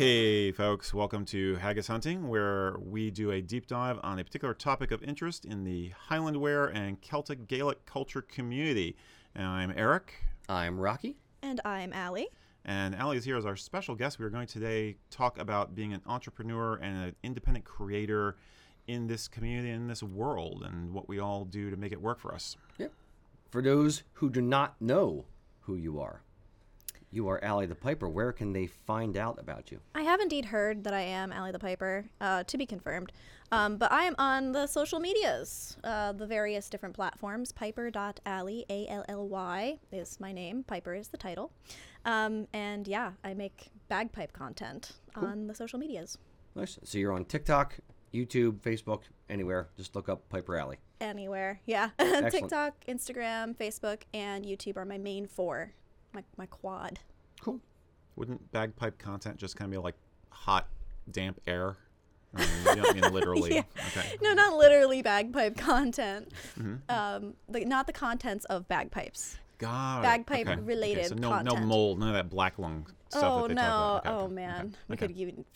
Hey, folks, welcome to Haggis Hunting, where we do a deep dive on a particular topic of interest in the Highlandware and Celtic Gaelic culture community. And I'm Eric, I'm Rocky. And I'm Ally. and Ally is here as our special guest. We are going to today talk about being an entrepreneur and an independent creator in this community, in this world, and what we all do to make it work for us. Yep. For those who do not know who you are, you are Ally the Piper. Where can they find out about you? I have indeed heard that I am Ally the Piper, uh, to be confirmed. Um, but I am on the social medias, uh, the various different platforms. Piper.Ally, A L L Y is my name. Piper is the title. Um, and yeah, I make bagpipe content on the social medias. Nice. So you're on TikTok, YouTube, Facebook, anywhere. Just look up Piper Ally. Anywhere. Yeah. TikTok, Instagram, Facebook, and YouTube are my main four. My, my quad. Cool. Wouldn't bagpipe content just kind of be like hot, damp air? I mean, you don't mean literally. Yeah. Okay. No, not literally bagpipe content. Mm-hmm. Um, like not the contents of bagpipes. God. Bagpipe related so no, no mold, none of that black lung stuff oh no! Okay, oh okay, man, okay, we could even.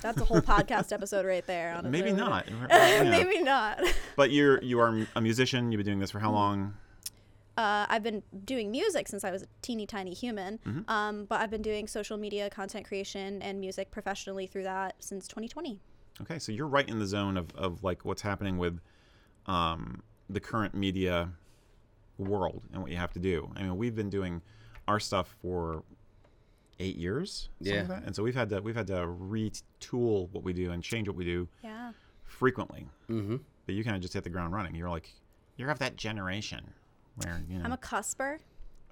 That's a whole podcast episode right there. Honestly. Maybe not. Maybe not. But you're you are a musician. You've been doing this for how long? Uh, I've been doing music since I was a teeny tiny human, Mm-hmm. um, but I've been doing social media content creation and music professionally through that since 2020. Okay, so you're right in the zone of, of like what's happening with um, the current media world and what you have to do. I mean, we've been doing our stuff for eight years, Yeah. like that. and so we've had to we've had to retool what we do and change what we do Yeah. frequently. Mm-hmm. But you kind of just hit the ground running. You're like, you're of that generation where you know I'm a cusper.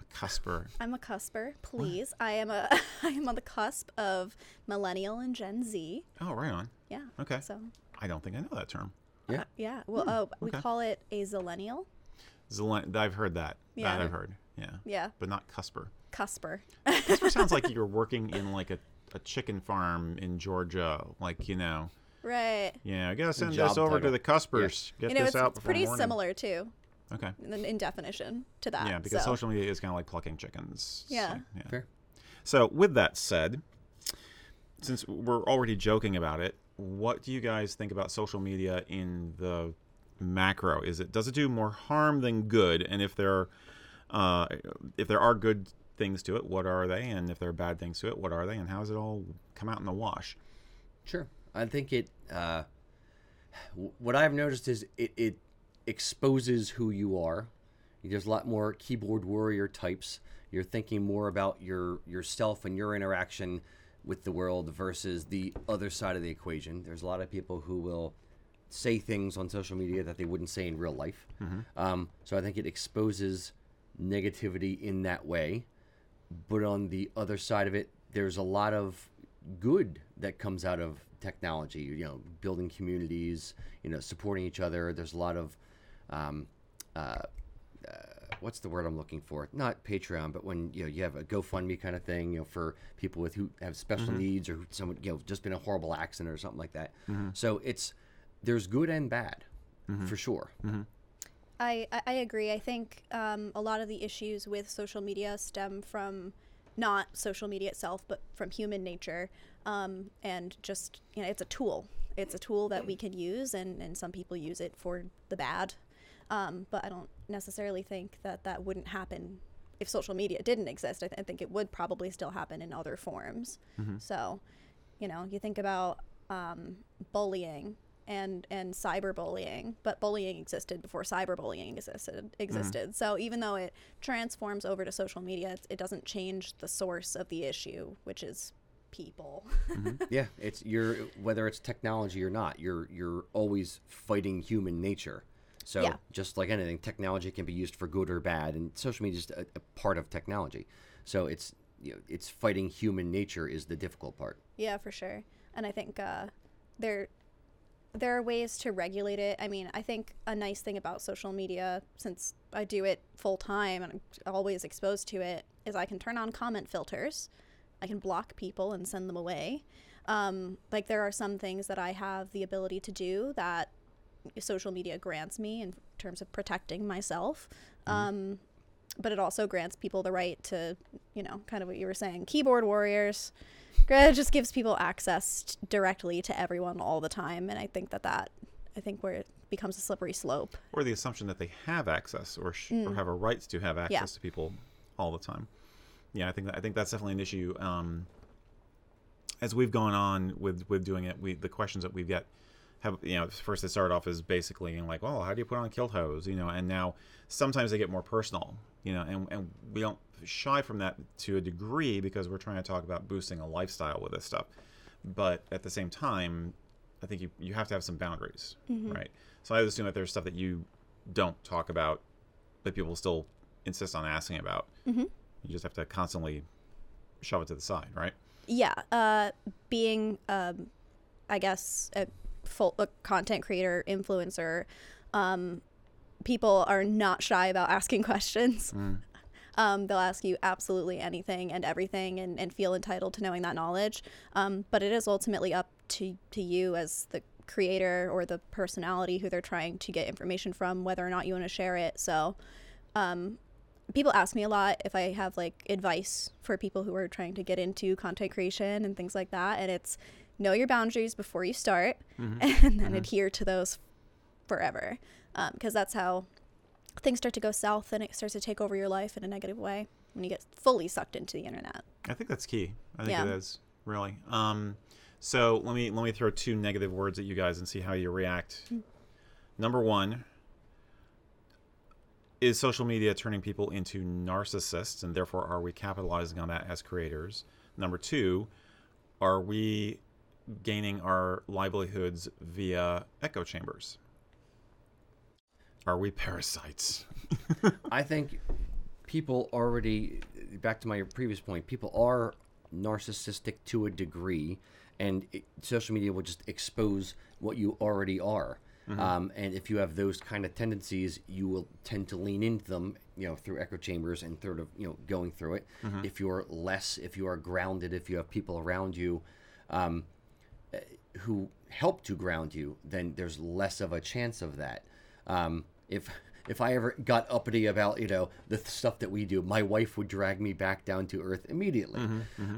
a cusper. I'm a cusper. Please, I am a. I am on the cusp of millennial and Gen Z. Oh, right on. Yeah. Okay. So I don't think I know that term. Yeah. uh, yeah. Well, oh, we call it a zillennial. Zelen- I've heard that. Yeah. That I've heard. Yeah. Yeah. But not cusper. Cusper. Cusper sounds like you're working in like a, a chicken farm in Georgia. Like, you know, right. yeah, I gotta send job this over to the Cuspers. Get you know, this it's, out it's before pretty morning. similar too, Okay. in, in definition to that. Yeah, because so. social media is kind of like plucking chickens. so, Yeah. yeah. Fair. So, with that said, since we're already joking about it, what do you guys think about social media in the macro? Is it does it do more harm than good? And if there, uh, if there are good things to it, what are they? And if there are bad things to it, what are they? And how does it all come out in the wash? Sure. I think it. Uh, w- what I've noticed is it, it exposes who you are. There's a lot more keyboard warrior types. You're thinking more about your yourself and your interaction with the world versus the other side of the equation. There's a lot of people who will say things on social media that they wouldn't say in real life. Um, so I think it exposes negativity in that way. But on the other side of it, there's a lot of good that comes out of technology. You know, building communities, you know, supporting each other. There's a lot of, um, uh, uh, what's the word I'm looking for? Not Patreon, but when you know you have a GoFundMe kind of thing, you know, for people with who have special needs or who- someone you know just been a horrible accident or something like that. So it's there's good and bad, for sure. I, I- I agree. I think um, a lot of the issues with social media stem from not social media itself, but from human nature. Um, and just, you know, it's a tool. It's a tool that we can use, and, and some people use it for the bad. Um, but I don't necessarily think that that wouldn't happen if social media didn't exist. I, th- I think it would probably still happen in other forms. So, you know, you think about um, bullying and and cyberbullying, but bullying existed before cyberbullying existed. Existed. So even though it transforms over to social media, it's, it doesn't change the source of the issue, which is people. Yeah, it's you're whether it's technology or not, you're you're always fighting human nature. So Yeah. just like anything, technology can be used for good or bad, and social media is a, a part of technology. So it's you know, it's fighting human nature is the difficult part. Yeah, for sure. And I think uh, there there are ways to regulate it. I mean, I think a nice thing about social media, since I do it full time and I'm always exposed to it, is I can turn on comment filters. I can block people and send them away. Um, like there are some things that I have the ability to do that social media grants me in terms of protecting myself. Um, but it also grants people the right to, you know, kind of what you were saying, keyboard warriors it just gives people access t- directly to everyone all the time, and I think that that I think where it becomes a slippery slope. or the assumption that they have access or sh- Mm. or have a right to have access to people all the time. Yeah, I think that, I think that's definitely an issue. Um, as we've gone on with with doing it, we the questions that we've get have you know first they start off as basically you know, like, well, how do you put on kilt hose, you know, and now sometimes they get more personal, you know, and and we don't shy from that to a degree because we're trying to talk about boosting a lifestyle with this stuff, but at the same time, I think you you have to have some boundaries, right? So I assume that there's stuff that you don't talk about, but people still insist on asking about. Mm-hmm. You just have to constantly shove it to the side, right? Yeah, uh, being, um, I guess, a full a content creator, influencer, um, people are not shy about asking questions. Um, they'll ask you absolutely anything and everything and, and feel entitled to knowing that knowledge. Um, but it is ultimately up to, to you as the creator or the personality who they're trying to get information from, whether or not you want to share it. So, um, people ask me a lot if I have like advice for people who are trying to get into content creation and things like that. And it's know your boundaries before you start mm-hmm. and then mm-hmm. adhere to those forever. Um, because that's how things start to go south and it starts to take over your life in a negative way when you get fully sucked into the internet. I think that's key. I think Yeah. it is really. Um, so let me let me throw two negative words at you guys and see how you react. Mm. Number one, is social media turning people into narcissists, and therefore are we capitalizing on that as creators? Number two, are we gaining our livelihoods via echo chambers? Are we parasites? I think people already, back to my previous point, people are narcissistic to a degree, and it, social media will just expose what you already are. Um, and if you have those kind of tendencies, you will tend to lean into them, you know, through echo chambers and sort of, you know, going through it. If you're less, if you are grounded, if you have people around you, um, who help to ground you, then there's less of a chance of that. Um, if if I ever got uppity about you know the th- stuff that we do, my wife would drag me back down to earth immediately.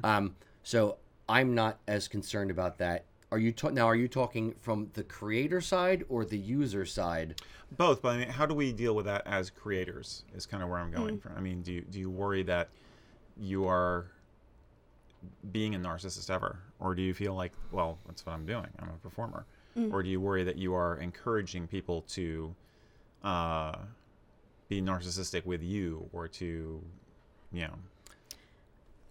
Um, so I'm not as concerned about that. Are you ta- now? Are you talking from the creator side or the user side? Both, but I mean, how do we deal with that as creators? Is kind of where I'm going from. I mean, do you, do you worry that you are being a narcissist ever, or do you feel like, well, that's what I'm doing. I'm a performer, or do you worry that you are encouraging people to uh, be narcissistic with you, or to, you know,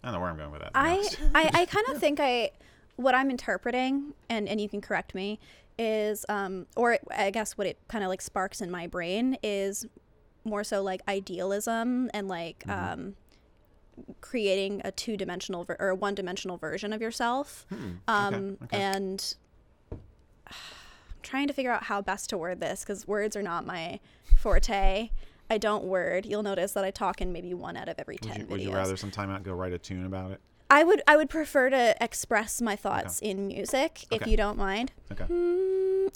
I don't know where I'm going with that. I. I, I kind of think I, what I'm interpreting, and, and you can correct me, is, um, or I guess what it kind of like sparks in my brain is more so like idealism and like um, creating a two dimensional ver- or a one dimensional version of yourself. Um, okay. And I'm trying to figure out how best to word this because words are not my forte. I don't word. You'll notice that I talk in maybe one out of every 10 would, you, videos. would you rather some time out go write a tune about it? I would I would prefer to express my thoughts in music if Okay. you don't mind. Okay.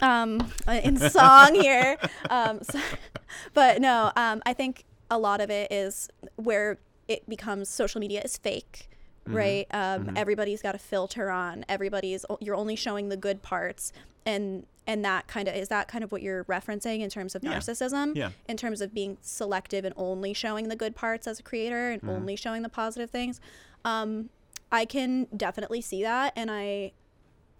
Um, uh, in song here. Um, so, but no, um, I think a lot of it is where it becomes social media is fake. Mm-hmm. Right. Um, Everybody's got a filter on. Everybody's you're only showing the good parts, and and that kind of is that kind of what you're referencing in terms of Yeah. narcissism. Yeah. In terms of being selective and only showing the good parts as a creator and Mm-hmm. only showing the positive things. Um, I can definitely see that, and I,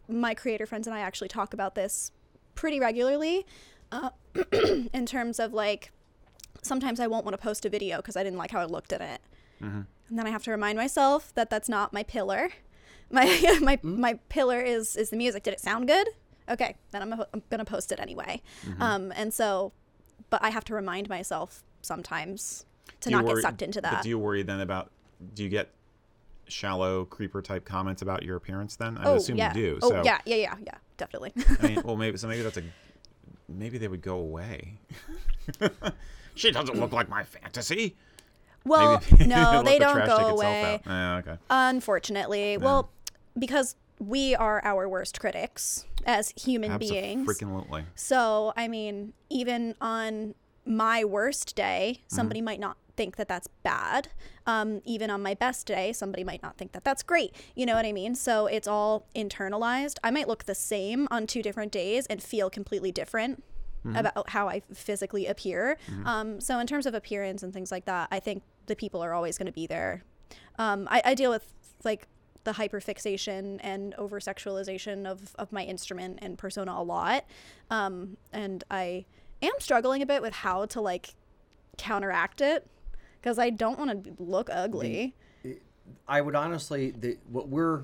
my creator friends and I actually talk about this pretty regularly, uh, in terms of like, sometimes I won't want to post a video because I didn't like how I looked in it, Mm-hmm. and then I have to remind myself that that's not my pillar. My my mm-hmm. my pillar is is the music. Did it sound good? Okay, then I'm, I'm gonna post it anyway. Mm-hmm. Um, and so, but I have to remind myself sometimes to not worry- get sucked into that. do you worry then about? Do you get shallow creeper type comments about your appearance? Then I oh assume yeah. you do. Oh so, yeah, yeah, yeah, yeah, definitely. I mean, well, maybe so. Maybe that's a. Maybe they would go away. she doesn't look like my fantasy. Well, Maybe no, they the don't go away. Yeah, okay. Unfortunately, well, because we are our worst critics as human beings. Freaking So, I mean, even on my worst day, Mm-hmm. somebody might not think that that's bad. Um, even on my best day, somebody might not think that that's great. You know what I mean? So it's all internalized. I might look the same on two different days and feel completely different about how I physically appear. Um, so in terms of appearance and things like that, I think the people are always going to be there. Um, I, I deal with like the hyperfixation and over sexualization of, of my instrument and persona a lot. Um, and I am struggling a bit with how to like counteract it because I don't want to look ugly. I would honestly, the, what we're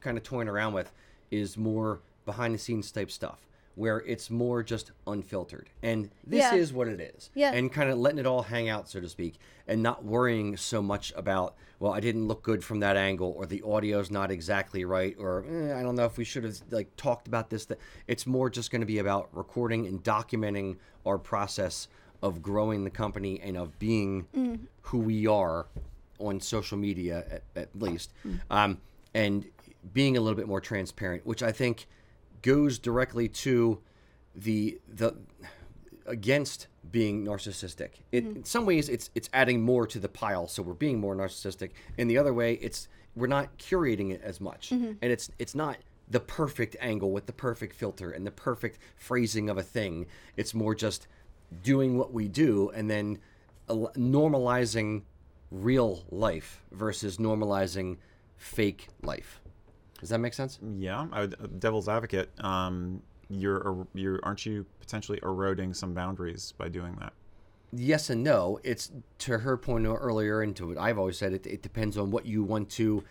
kind of toying around with is more behind the scenes type stuff where it's more just unfiltered. And this Yeah. is what it is. Yeah. And kind of letting it all hang out, so to speak, and not worrying so much about, well, I didn't look good from that angle, or the audio's not exactly right, or eh, I don't know if we should have like talked about this. That It's more just going to be about recording and documenting our process of growing the company and of being who we are on social media at, at least um, and being a little bit more transparent which i think goes directly to the the against being narcissistic. It, mm-hmm. in some ways it's it's adding more to the pile so we're being more narcissistic. In the other way it's we're not curating it as much. Mm-hmm. And it's it's not the perfect angle with the perfect filter and the perfect phrasing of a thing. It's more just doing what we do and then normalizing real life versus normalizing fake life. Does that make sense? Yeah, I would, devil's advocate. Um, you're er- you're aren't you potentially eroding some boundaries by doing that? Yes and no. It's to her point earlier, and to what I've always said, it, it depends on what you want to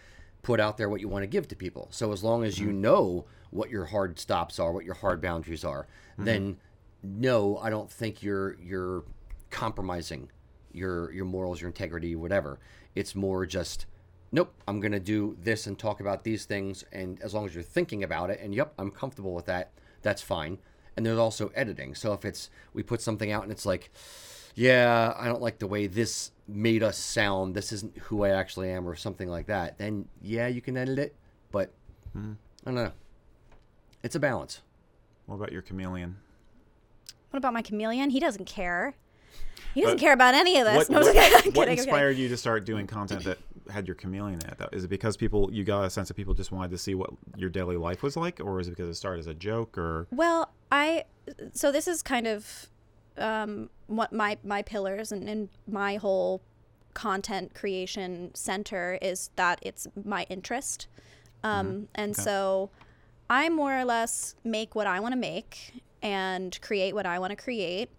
put out there, what you want to give to people. So as long as you know what your hard stops are, what your hard boundaries are, then no, I don't think you're you're compromising your your morals, your integrity, whatever. It's more just nope, I'm going to do this and talk about these things and as long as you're thinking about it and yep, I'm comfortable with that, that's fine. And there's also editing. So if it's we put something out and it's like yeah, I don't like the way this made us sound. This isn't who I actually am, or something like that. Then yeah, you can edit it, but hmm. I don't know. It's a balance. What about your chameleon? What about my chameleon? He doesn't care. He doesn't But care about any of this. What, no, what, I'm what kidding, I'm kidding. inspired you to start doing content that had your chameleon it? Though? Is it because people you got a sense that people just wanted to see what your daily life was like, or is it because it started as a joke? Or Well, I so this is kind of um, what my my pillars and, and my whole content creation center is that it's my interest, um, and Okay. so I more or less make what I want to make and create what I want to create,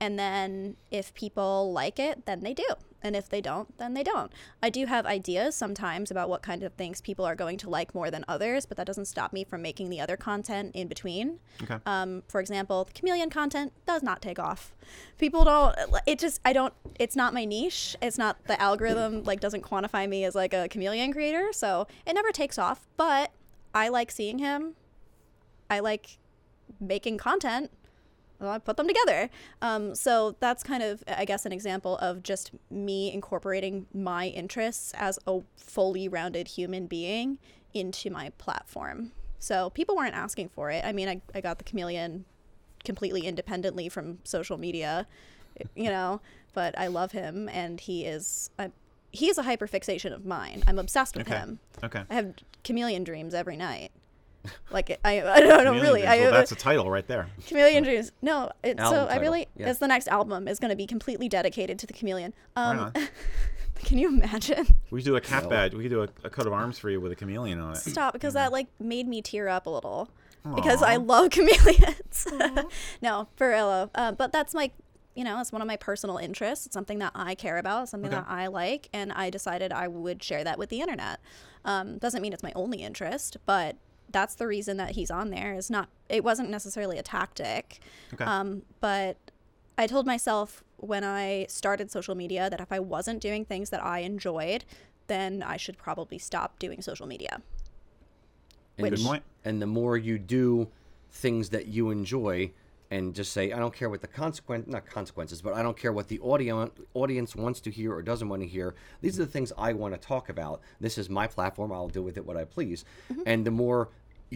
and then if people like it, then they do. And if they don't, then they don't. I do have ideas sometimes about what kind of things people are going to like more than others, but that doesn't stop me from making the other content in between. okay, Um, for example, the chameleon content does not take off. People don't. It just. I don't. It's not my niche. It's not the algorithm. Like doesn't quantify me as like a chameleon creator. So it never takes off. But I like seeing him. I like making content. Well, I put them together. Um, so that's kind of, I guess, an example of just me incorporating my interests as a fully rounded human being into my platform. So people weren't asking for it. I mean, I, I got the chameleon completely independently from social media, you know, but I love him and he is, I, he is a hyperfixation of mine. I'm obsessed with Okay. him. okay. I have chameleon dreams every night. Like I, I don't know, Chameleon really. dreams. I, well, that's a title right there. Chameleon Dreams. No, it, so Album I really, yeah. it's the next album is going to be completely dedicated to the chameleon. Um, on. can you imagine? We could do a cat No. badge. We could do a, a coat of arms for you with a chameleon on it. Stop, because that like made me tear up a little because I love chameleons. no, for real. Uh, but that's like, you know, it's one of my personal interests. It's something that I care about, something Okay. that I like, and I decided I would share that with the internet. Um, doesn't mean it's my only interest, but that's the reason that he's on there. Is not. It wasn't necessarily a tactic. Okay. Um, but I told myself when I started social media that if I wasn't doing things that I enjoyed, then I should probably stop doing social media. And Good the- point. And the more you do things that you enjoy, and just say, I don't care what the consequence, not consequences, but I don't care what the audience audience wants to hear or doesn't want to hear. These are the things I want to talk about. This is my platform. I'll do with it what I please. And the more,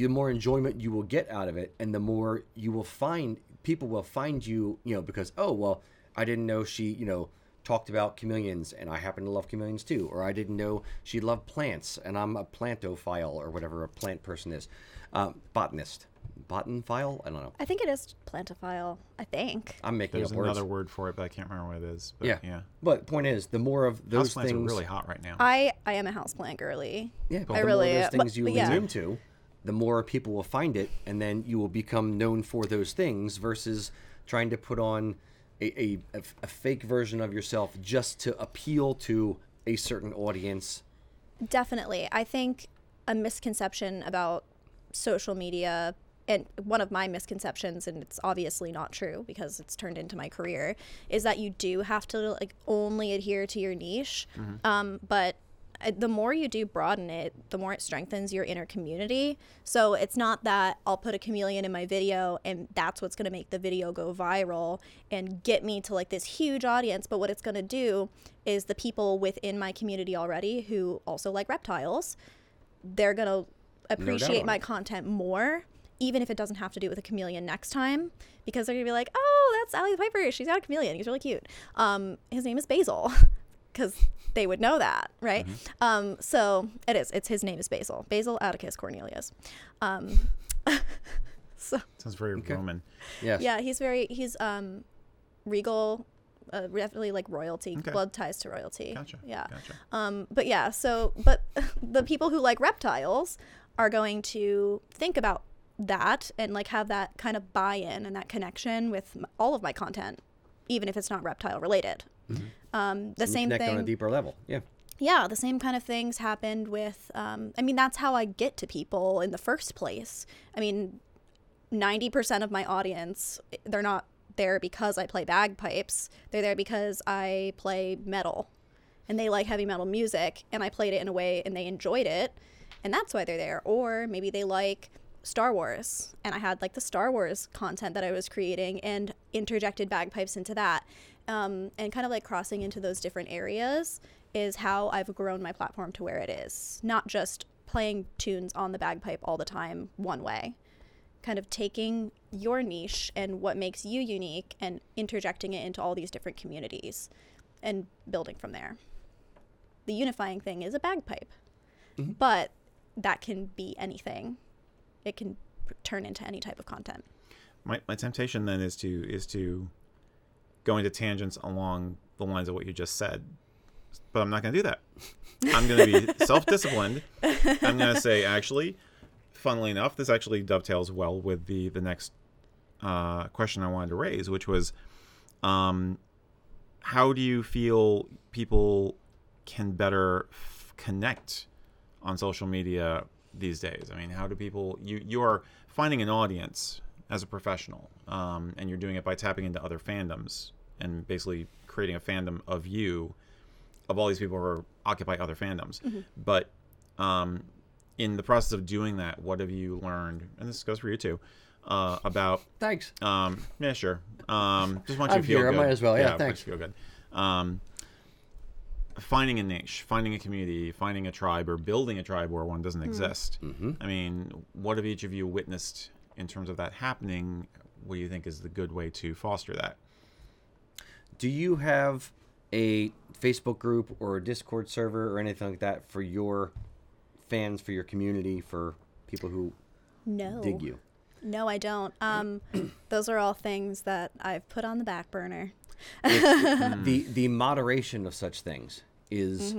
the more enjoyment you will get out of it, and the more you will find people will find you, you know, because oh well, I didn't know she, you know, talked about chameleons and I happen to love chameleons too, or I didn't know she loved plants and I'm a plantophile or whatever a plant person is, um, botanist, botanphile. I don't know. I think it is plantophile. I think. I'm making There's up words. another word for it, but I can't remember what it is. But yeah, yeah. But point is, the more of those Houseplants things, are really hot right now. I I am a houseplant girly. yeah, but I the really more of am, those things but- you but lean yeah. into, the more people will find it, and then you will become known for those things versus trying to put on a, a, a, a fake version of yourself just to appeal to a certain audience. Definitely. I think a misconception about social media and one of my misconceptions and it's obviously not true because it's turned into my career is that you do have to like only adhere to your niche um, but the more you do broaden it the more it strengthens your inner community. So it's not that i'll put a chameleon in my video and that's what's going to make the video go viral and get me to like this huge audience but what it's going to do is the people within my community already who also like reptiles they're going to appreciate on my content more even if it doesn't have to do with a chameleon next time because they're going to be like oh that's Ally the Piper. She's got a chameleon. He's really cute. Um, his name is Basil because they would know that right um, so it is it's his name is Basil Basil Atticus Cornelius um, so Sounds very Roman. Yes. yeah he's very he's um, regal uh, definitely like royalty Okay. blood ties to royalty Gotcha. yeah Gotcha. um, but yeah, so but the people who like reptiles are going to think about that and like have that kind of buy-in and that connection with m- all of my content, even if it's not reptile related. Um, the same connect on a thing, deeper level. Yeah. yeah, the same kind of things happened with. Um, I mean, that's how I get to people in the first place. I mean, ninety percent of my audience, they're not there because I play bagpipes. They're there because I play metal, and they like heavy metal music, and I played it in a way and they enjoyed it, and that's why they're there. Or maybe they like Star Wars, and I had like the Star Wars content that I was creating and interjected bagpipes into that, um, and kind of like crossing into those different areas is how I've grown my platform to where it is. Not just playing tunes on the bagpipe all the time one way. Kind of taking your niche and what makes you unique and interjecting it into all these different communities and building from there. The unifying thing is a bagpipe, but that can be anything. It can p- turn into any type of content. My, my temptation then is to is to go into tangents along the lines of what you just said, but I'm not going to do that. I'm going to be self-disciplined. I'm going to say actually, funnily enough, this actually dovetails well with the the next uh, question I wanted to raise, which was, um, how do you feel people can better f- connect on social media these days? I mean, how do people you you are finding an audience as a professional, um, and you're doing it by tapping into other fandoms and basically creating a fandom of you, of all these people who are, occupy other fandoms. But um, in the process of doing that, what have you learned? And this goes for you too. Uh, about Thanks. um, yeah, sure. Um, just want you I'm to feel here, I good. might as well. Yeah, it makes thanks. feel good. Um, finding a niche, finding a community, finding a tribe, or building a tribe where one doesn't exist. Mm-hmm. I mean, what have each of you witnessed in terms of that happening? What do you think is the good way to foster that? Do you have a Facebook group or a Discord server or anything like that for your fans, for your community, for people who No. dig you? No, I don't. Um, those are all things that I've put on the back burner. the the moderation of such things is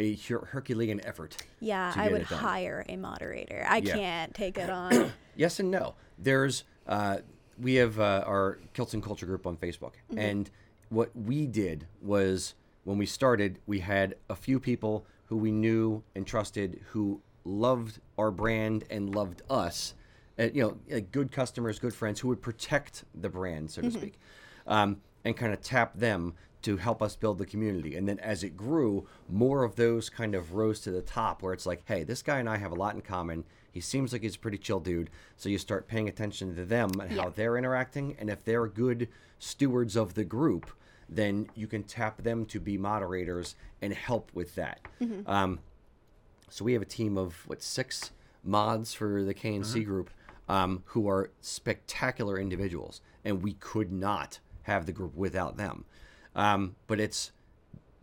a her- Herculean effort. Yeah, I would hire a moderator. I Yeah. can't take it on. Yes and no. There's uh, we have uh, our Kilts and Culture group on Facebook, and what we did was when we started, we had a few people who we knew and trusted who loved our brand and loved us. Uh, you know, like good customers, good friends who would protect the brand, so to speak, um, and kind of tap them to help us build the community. And then as it grew, more of those kind of rose to the top where it's like, hey, this guy and I have a lot in common. He seems like he's a pretty chill dude. So you start paying attention to them and how they're interacting. And if they're good stewards of the group, then you can tap them to be moderators and help with that. Um, so we have a team of what six mods for the KNC group um, who are spectacular individuals, and we could not have the group without them. Um, but it's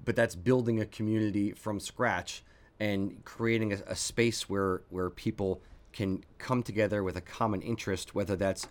but that's building a community from scratch and creating a, a space where where people can come together with a common interest, whether that's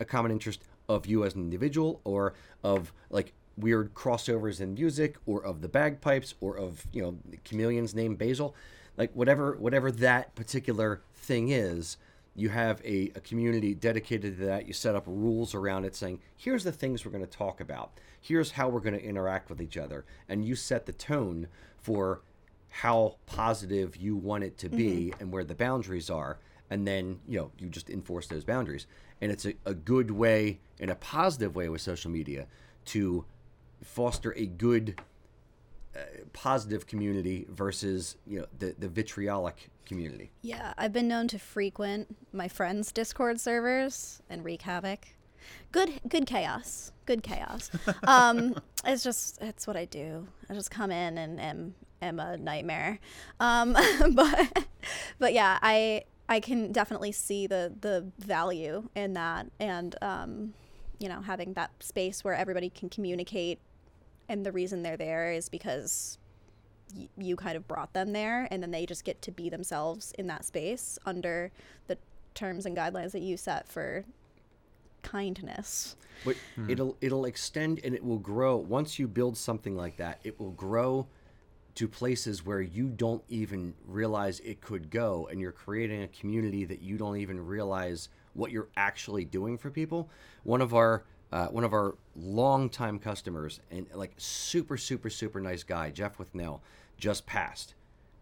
a common interest of you as an individual or of like weird crossovers in music or of the bagpipes or of you know chameleon's name basil. Like whatever whatever that particular thing is you have a, a community dedicated to that. You set up rules around it saying here's the things we're going to talk about. Here's how we're going to interact with each other. And you set the tone for how positive you want it to be mm-hmm. and where the boundaries are. And then you know you just enforce those boundaries. And it's a, a good way in a positive way with social media to foster a good uh, positive community versus you know the, the vitriolic community Yeah, I've been known to frequent my friends' Discord servers and wreak havoc. Good, good chaos. Good chaos. um, it's just it's what I do. I just come in and am am a nightmare. Um, but but yeah, I I can definitely see the the value in that, and um, you know, having that space where everybody can communicate, and the reason they're there is because y- you kind of brought them there and then they just get to be themselves in that space under the terms and guidelines that you set for kindness. But hmm. it'll it'll extend and it will grow. Once you build something like that it will grow to places where you don't even realize it could go and you're creating a community that you don't even realize what you're actually doing for people. One of our uh, one of our longtime customers and like super super super nice guy jeff Withnell, just passed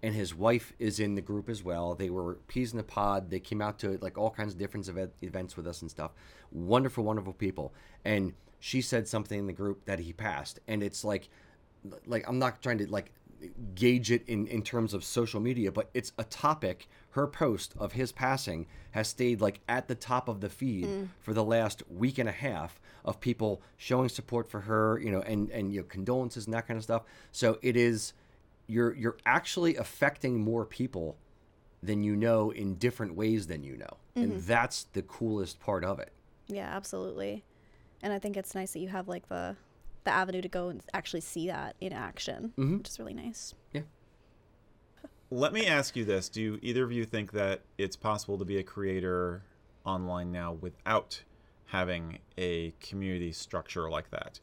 and his wife is in the group as well. They were peas in the pod. They came out to like all kinds of different event, events with us and stuff. Wonderful, wonderful people. And she said something in the group that he passed, and it's like, like I'm not trying to like gauge it in in terms of social media, but it's a topic. Her post of his passing has stayed like at the top of the feed mm. for the last week and a half of people showing support for her, you know, and and you know condolences and that kind of stuff. So it is you're you're actually affecting more people than you know in different ways than you know. And mm-hmm. that's the coolest part of it. Yeah absolutely. And i think it's nice that you have like the the avenue to go and actually see that in action mm-hmm. which is really nice. Yeah. Let me ask you this: Do either of you think that it's possible to be a creator online now without having a community structure like that?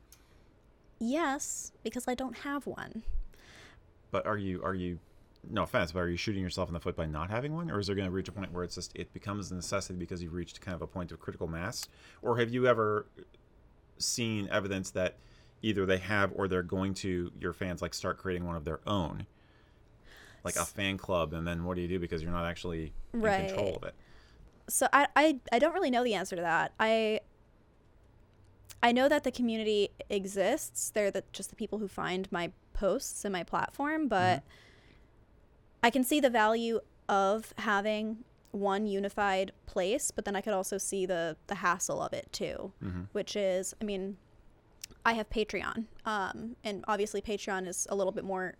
yes because i don't have one. But are you are you no offense, but are you shooting yourself in the foot by not having one, or is there going to reach a point where it's just it becomes a necessity because you've reached kind of a point of critical mass, or have you ever seen evidence that either they have or they're going to your fans like start creating one of their own, like a fan club, and then what do you do? Because you're not actually in control of it? so I, I i don't really know the answer to that. I i know that the community exists. They're the, just the people who find my posts and my platform but mm-hmm. i can see the value of having one unified place but then i could also see the the hassle of it too mm-hmm. which is i mean i have patreon um and obviously patreon is a little bit more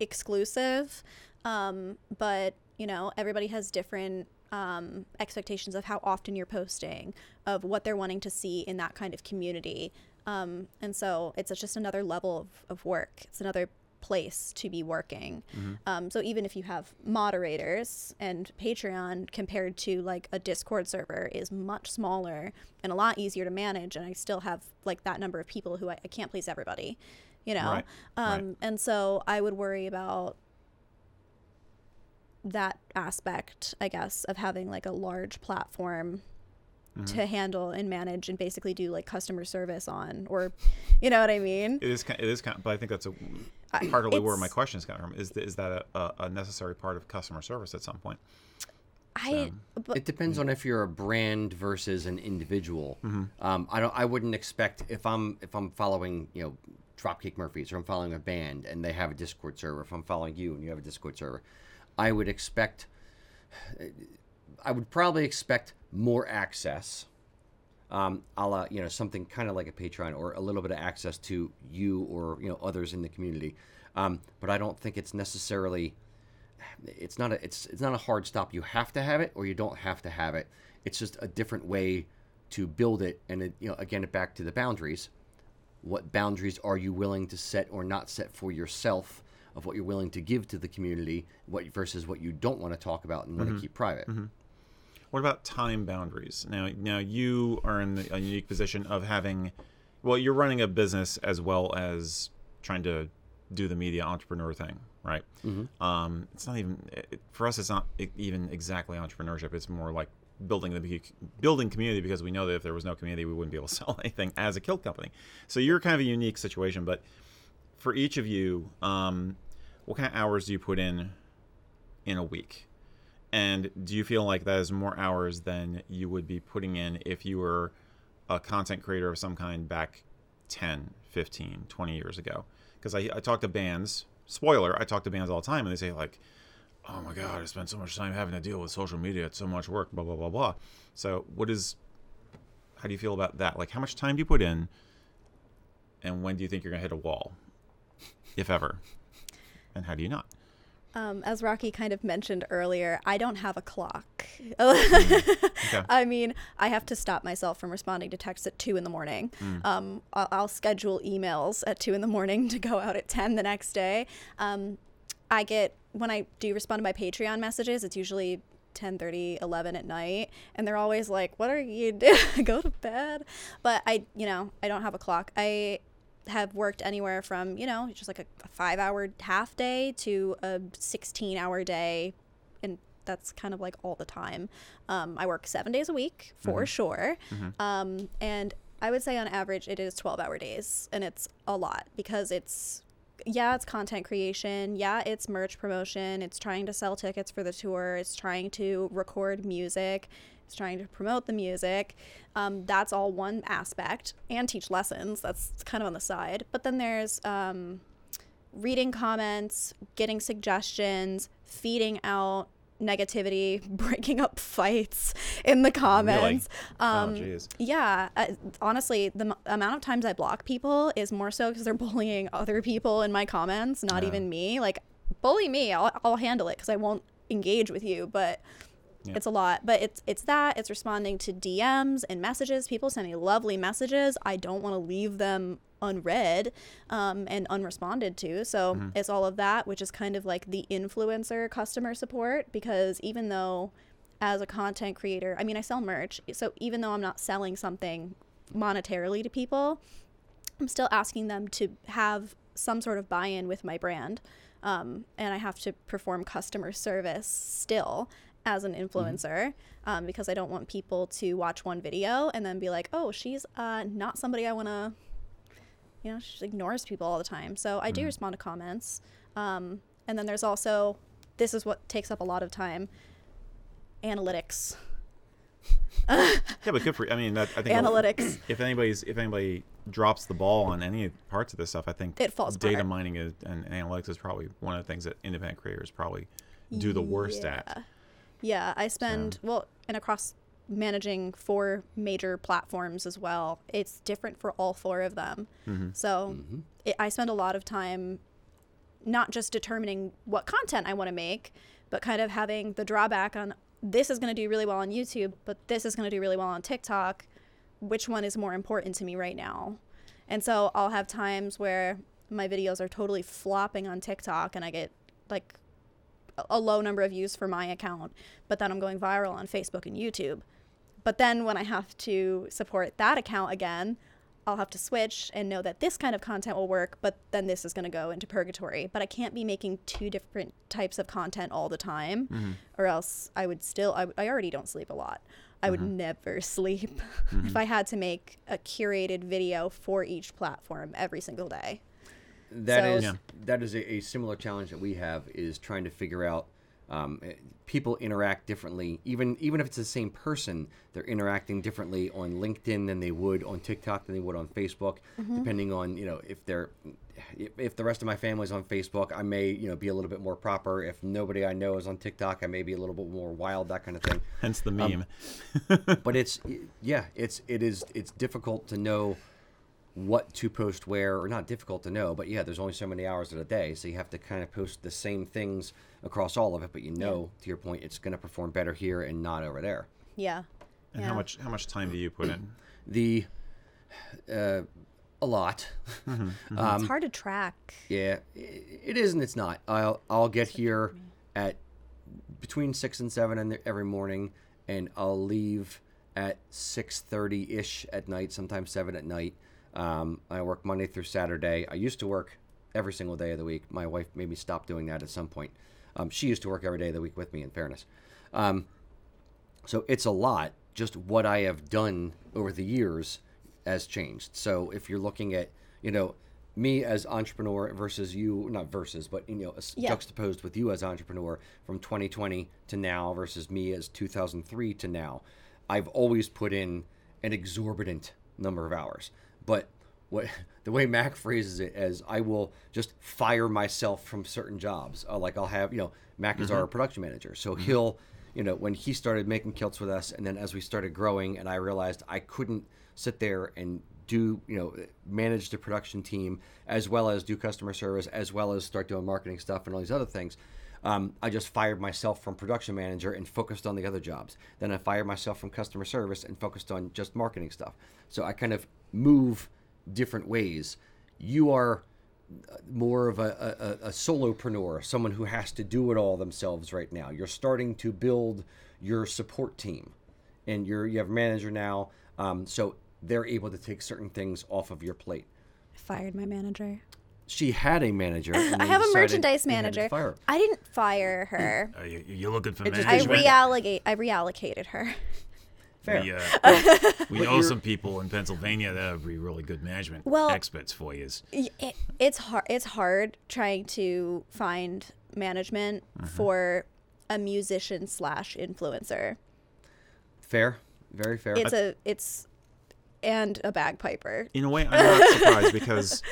exclusive um, but you know everybody has different um, expectations of how often you're posting of what they're wanting to see in that kind of community. Um, and so it's just another level of, of work. It's another place to be working um, so even if you have moderators and patreon compared to like a discord server is much smaller and a lot easier to manage and i still have like that number of people who i, I can't please everybody you know Right, um, right. and so i would worry about that aspect, I guess, of having like a large platform to handle and manage and basically do like customer service on, or you know what I mean? It is, ki- it is, kind but I think that's a partly where my it's- question is coming from. Is is that a, a, a necessary part of customer service at some point? I, but it depends on if you're a brand versus an individual um, i don't i wouldn't expect if i'm if i'm following you know dropkick murphys or i'm following a band and they have a discord server if i'm following you and you have a discord server i would expect i would probably expect more access um, a la, you know, something kind of like a Patreon or a little bit of access to you or, you know, others in the community. Um, but I don't think it's necessarily, it's not a, it's, it's not a hard stop. You have to have it or you don't have to have it. It's just a different way to build it. And it, you know, again, back to the boundaries. what boundaries are you willing to set or not set for yourself of what you're willing to give to the community what versus what you don't want to talk about and want to keep private What about time boundaries? Now, now you are in the, a unique position of having, well, you're running a business as well as trying to do the media entrepreneur thing, right? Mm-hmm. Um, it's not even it, for us. It's not even exactly entrepreneurship. It's more like building the building community because we know that if there was no community, we wouldn't be able to sell anything as a kilt company. So you're kind of a unique situation. But for each of you, um, what kind of hours do you put in in a week? And do you feel like that is more hours than you would be putting in if you were a content creator of some kind back 10, 15, 20 years ago? Because I, I talk to bands, spoiler, I talk to bands all the time and they say, like, oh my God, I spend so much time having to deal with social media. It's so much work, blah, blah, blah, blah. So, what is, how do you feel about that? Like, how much time do you put in? And when do you think you're going to hit a wall, if ever? And how do you not? Um, as Rocky kind of mentioned earlier, I don't have a clock. Okay. I mean, I have to stop myself from responding to texts at two in the morning. Um, I'll, I'll schedule emails at two in the morning to go out at 10 the next day. Um, I get, when I do respond to my Patreon messages, it's usually 10 30 11 at night and they're always like what are you doing go to bed but i you know i don't have a clock i have worked anywhere from you know just like a, a five hour half day to a 16 hour day and that's kind of like all the time um, i work seven days a week for sure um, and i would say on average it is 12 hour days and it's a lot because it's yeah, it's content creation. Yeah, it's merch promotion. It's trying to sell tickets for the tour. It's trying to record music. It's trying to promote the music. Um, that's all one aspect, and teach lessons. That's kind of on the side. But then there's um, reading comments, getting suggestions, feeding out negativity, breaking up fights in the comments. Um, oh, jeez. yeah, uh, honestly, the m- amount of times I block people is more so because they're bullying other people in my comments, not Yeah. even me. Like, bully me, I'll, I'll handle it because I won't engage with you, but Yeah. it's a lot. But it's it's that it's responding to DMs and messages. People send me lovely messages. I don't want to leave them unread um, and unresponded to. So it's all of that, which is kind of like the influencer customer support because even though as a content creator, I mean, I sell merch. So even though I'm not selling something monetarily to people, I'm still asking them to have some sort of buy in with my brand. Um, and I have to perform customer service still as an influencer um, because I don't want people to watch one video and then be like, oh, she's uh, not somebody I want to, you know, she ignores people all the time. So I do respond to comments. Um, and then there's also, this is what takes up a lot of time analytics. Yeah, but good for I mean, that, I think Analytics. If anybody's if anybody drops the ball on any parts of this stuff, I think It falls data apart. mining is, and analytics is probably one of the things that independent creators probably do the worst at. Yeah, I spend well, and across managing four major platforms as well. It's different for all four of them. Mm-hmm. So mm-hmm. it, I spend a lot of time not just determining what content I want to make, but kind of having the drawback on this is going to do really well on YouTube, but this is going to do really well on TikTok. Which one is more important to me right now? And so I'll have times where my videos are totally flopping on TikTok and I get like a- low number of views for my account, but then I'm going viral on Facebook and YouTube. But then when I have to support that account again, I'll have to switch and know that this kind of content will work, but then this is going to go into purgatory. But I can't be making two different types of content all the time, mm-hmm. or else I would still, I, I already don't sleep a lot. I would mm-hmm. never sleep mm-hmm. if I had to make a curated video for each platform every single day. That So- is Yeah. that is a, a similar challenge that we have is trying to figure out. Um, eh, people interact differently, even even if it's the same person, they're interacting differently on LinkedIn than they would on TikTok than they would on Facebook, depending on you know if they're if, if the rest of my family's on Facebook, I may you know be a little bit more proper. If nobody I know is on TikTok, I may be a little bit more wild, that kind of thing Hence the meme. but it's yeah it's it is it's difficult to know what to post where or not difficult to know but yeah there's only so many hours in a day so you have to kind of post the same things across all of it but you know to your point it's going to perform better here and not over there Yeah. and yeah. how much how much time do you put in? the uh, a lot. it's um, hard to track. yeah, i- it is and it's not. I'll I'll get here at between six and seven in the, every morning, and I'll leave at six thirty ish at night. Sometimes seven at night. Um, I work Monday through Saturday. I used to work every single day of the week. My wife made me stop doing that at some point. Um, she used to work every day of the week with me. In fairness. Um, so it's a lot. Just what I have done over the years has changed. So if you're looking at, you know, me as entrepreneur versus you, not versus, but you know, Yeah. juxtaposed with you as entrepreneur from 2020 to now versus me as 2003 to now, I've always put in an exorbitant number of hours. But what the way Mac phrases it as I will just fire myself from certain jobs. Uh, like I'll have, you know, Mac is our production manager, so he'll, you know, when he started making kilts with us, and then as we started growing, and I realized I couldn't sit there and do, you know, manage the production team as well as do customer service as well as start doing marketing stuff and all these other things. Um, I just fired myself from production manager and focused on the other jobs. Then I fired myself from customer service and focused on just marketing stuff. So I kind of move different ways. You are uh, more of a, a, a solopreneur, someone who has to do it all themselves right now. You're starting to build your support team, and you're you have a manager now, um, so they're able to take certain things off of your plate. I fired my manager. She had a manager. I have a merchandise you had to manager. fire. I didn't fire her. Uh, you, you're looking for It just I reallocate. I reallocated her. Fair. We, uh, we know you're- some people in Pennsylvania that would be really good management Well- experts for you. It, it's hard it's hard trying to find management for a musician slash influencer Fair. Very fair. it's a it's and a bagpiper in a way, I'm not surprised because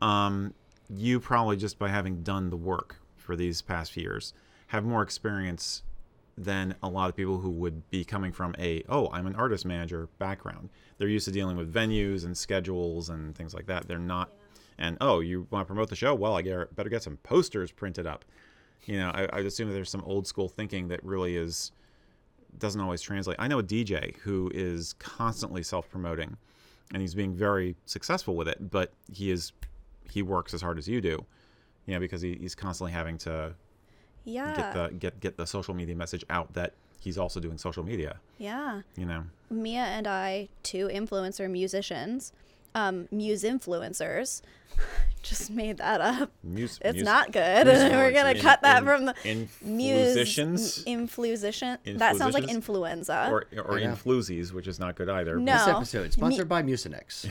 um, you probably just by having done the work for these past few years have more experience than a lot of people who would be coming from a oh I'm an artist manager background. They're used to dealing with venues and schedules and things like that. They're not, and oh you want to promote the show? Well, I get, better get some posters printed up. You know, I, I assume that there's some old school thinking that really is doesn't always translate. I know a DJ who is constantly self-promoting, and he's being very successful with it. But he is he works as hard as you do, you know, because he, he's constantly having to yeah. get the get get the social media message out that he's also doing social media. yeah. You know, mia and i two influencer musicians um muse influencers just made that up Mus- it's mus- not good muse we're gonna influencers. cut that In- from the in- muse influsion that sounds like influenza or or I know. influsies, which is not good either. No. this episode sponsored by Mucinex.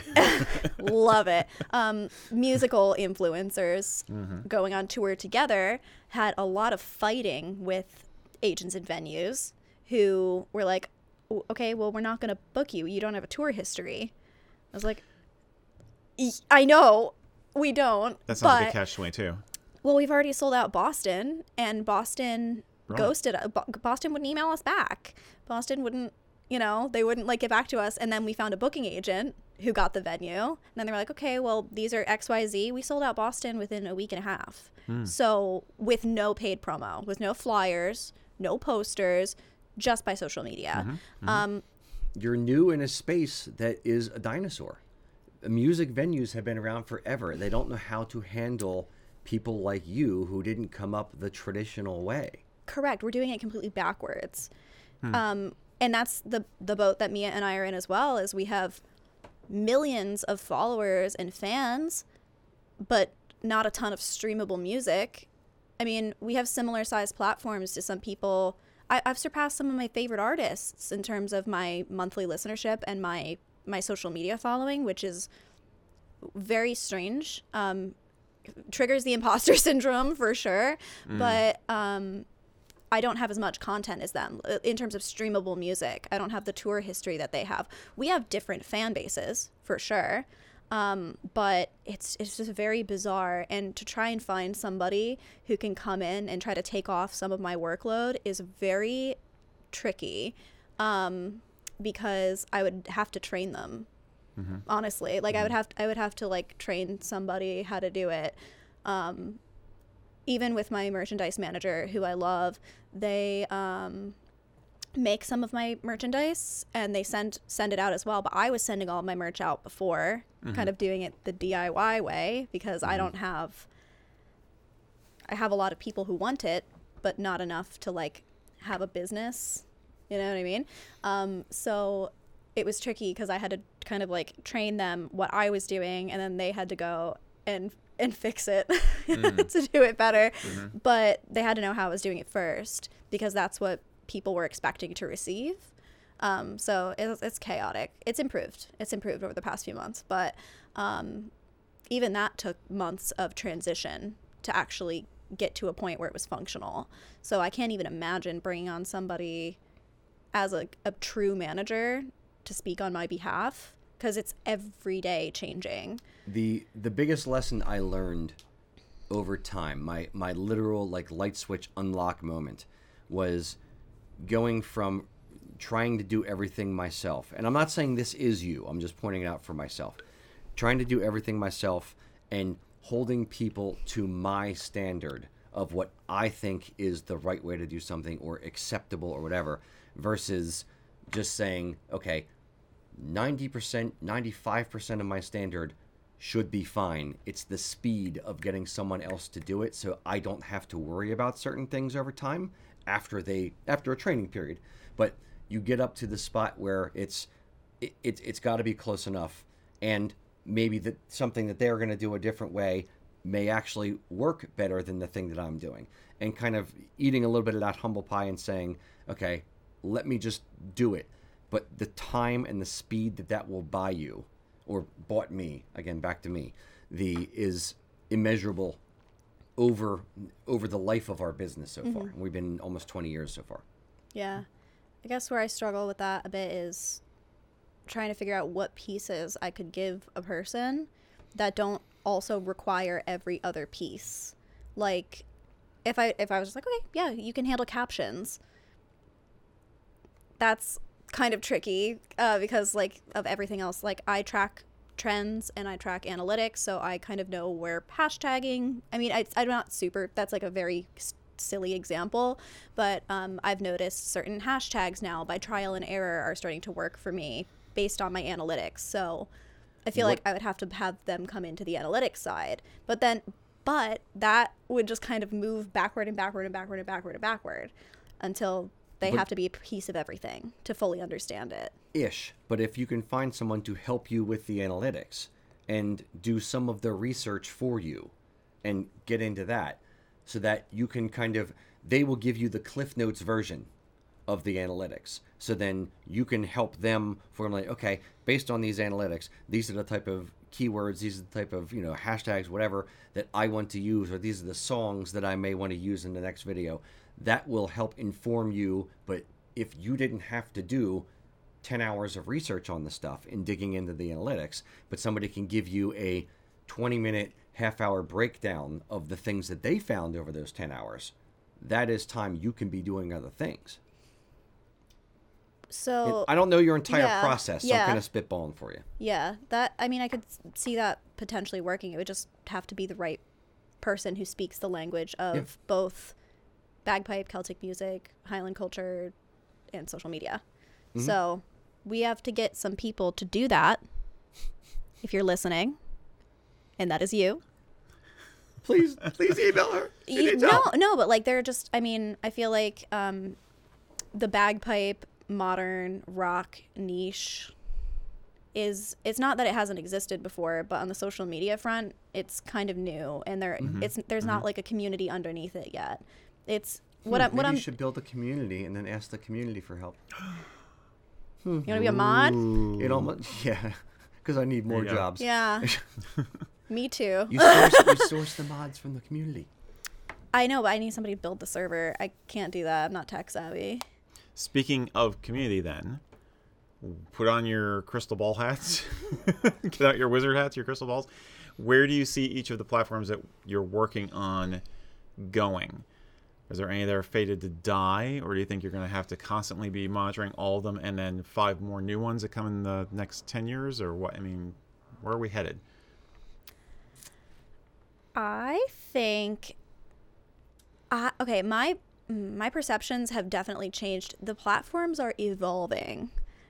love it. Um, musical influencers Mm-hmm. going on tour together had a lot of fighting with agents and venues who were like, okay, well, we're not going to book you. You don't have a tour history. I was like, "Y- I know we don't. That sounds but, like a catch twenty two. Well, we've already sold out Boston, and Boston Right. ghosted. uh, Boston wouldn't email us back. Boston wouldn't, you know, they wouldn't like get back to us. And then we found a booking agent who got the venue. And then they were like, okay, well, these are X, Y, Z. We sold out Boston within a week and a half. So with no paid promo, with no flyers, no posters, just by social media. Um, You're new in a space that is a dinosaur. Music venues have been around forever. They don't know how to handle people like you who didn't come up the traditional way. correct. We're doing it completely backwards. Um, and that's the the boat that mia and i are in as well is we have millions of followers and fans but not a ton of streamable music. I mean we have similar sized platforms to some people. I, i've surpassed some of my favorite artists in terms of my monthly listenership and my my social media following which is very strange um, triggers the imposter syndrome for sure but um, I don't have as much content as them uh, in terms of streamable music. I don't have the tour history that they have. We have different fan bases for sure, um, but it's it's just very bizarre. And to try and find somebody who can come in and try to take off some of my workload is very tricky, um, because I would have to train them. Honestly, like I would have I would have to like train somebody how to do it. Um, even with my merchandise manager who I love, they um, make some of my merchandise and they send send it out as well. But I was sending all my merch out before kind of doing it the DIY way because I don't have I have a lot of people who want it, but not enough to like have a business. You know what I mean? Um, so it was tricky because I had to kind of like train them what I was doing, and then they had to go and and fix it to do it better. But they had to know how I was doing it first because that's what people were expecting to receive. Um, so it's, it's chaotic. It's improved. It's improved over the past few months, but um, even that took months of transition to actually get to a point where it was functional. So I can't even imagine bringing on somebody as a, a true manager to speak on my behalf because it's every day changing. the the biggest lesson I learned over time, my my literal like light switch unlock moment, was going from trying to do everything myself. And I'm not saying this is you. I'm just pointing it out for myself. Trying to do everything myself and holding people to my standard of what I think is the right way to do something or acceptable or whatever versus just saying, okay, 90%, 95% of my standard should be fine. It's the speed of getting someone else to do it so I don't have to worry about certain things over time after they after a training period. But you get up to the spot where it's it, it it's got to be close enough and maybe that something that they're going to do a different way may actually work better than the thing that I'm doing. And kind of eating a little bit of that humble pie and saying, okay, let me just do it. But the time and the speed that that will buy you, or bought me, again, back to me, the is immeasurable over over the life of our business so far. Mm-hmm. We've been almost 20 years so far. Yeah. I guess where I struggle with that a bit is trying to figure out what pieces I could give a person that don't also require every other piece. Like if I if I was like, okay, yeah, you can handle captions. That's kind of tricky uh, because like of everything else. Like I track trends and I track analytics, so I kind of know where hashtagging. I mean, I, I'm not super. That's like a very s- silly example, but um, I've noticed certain hashtags now by trial and error are starting to work for me based on my analytics. So I feel What- like I would have to have them come into the analytics side, but then, but that would just kind of move backward and backward and backward and backward and backward until they But- have to be a piece of everything to fully understand it. ish. But if you can find someone to help you with the analytics and do some of the research for you and get into that so that you can kind of, they will give you the Cliff Notes version of the analytics. So then you can help them formulate, okay, based on these analytics, these are the type of keywords, these are the type of, you know, hashtags, whatever that I want to use, or these are the songs that I may want to use in the next video. That will help inform you. But if you didn't have to do 10 hours of research on the stuff and digging into the analytics, but somebody can give you a 20 minute, half hour breakdown of the things that they found over those 10 hours, that is time you can be doing other things. So I don't know your entire yeah, process, so yeah. I'm kind of spitballing for you. Yeah, that I mean, I could see that potentially working. It would just have to be the right person who speaks the language of Yeah. both bagpipe, Celtic music, Highland culture, and social media. Mm-hmm. So we have to get some people to do that. If you're listening, and that is you. Please, please email her. You- no, no, but like they're just. I mean, I feel like um, the bagpipe modern rock niche is. It's not that it hasn't existed before, but on the social media front, it's kind of new, and there, it's there's not like a community underneath it yet. It's hmm, what I'm. What Maybe I'm. you should build a community and then ask the community for help. You want to be a mod? It almost, yeah, because I need more you jobs. Yeah. Me too. You source, you source the mods from the community. I know, but I need somebody to build the server. I can't do that. I'm not tech savvy. Speaking of community, then, put on your crystal ball hats, get out your wizard hats, your crystal balls. Where do you see each of the platforms that you're working on going? Is there any that are fated to die, or do you think you're going to have to constantly be monitoring all of them and then five more new ones that come in the next 10 years, or what? I mean, where are we headed? I think uh, okay, my my perceptions have definitely changed. The platforms are evolving.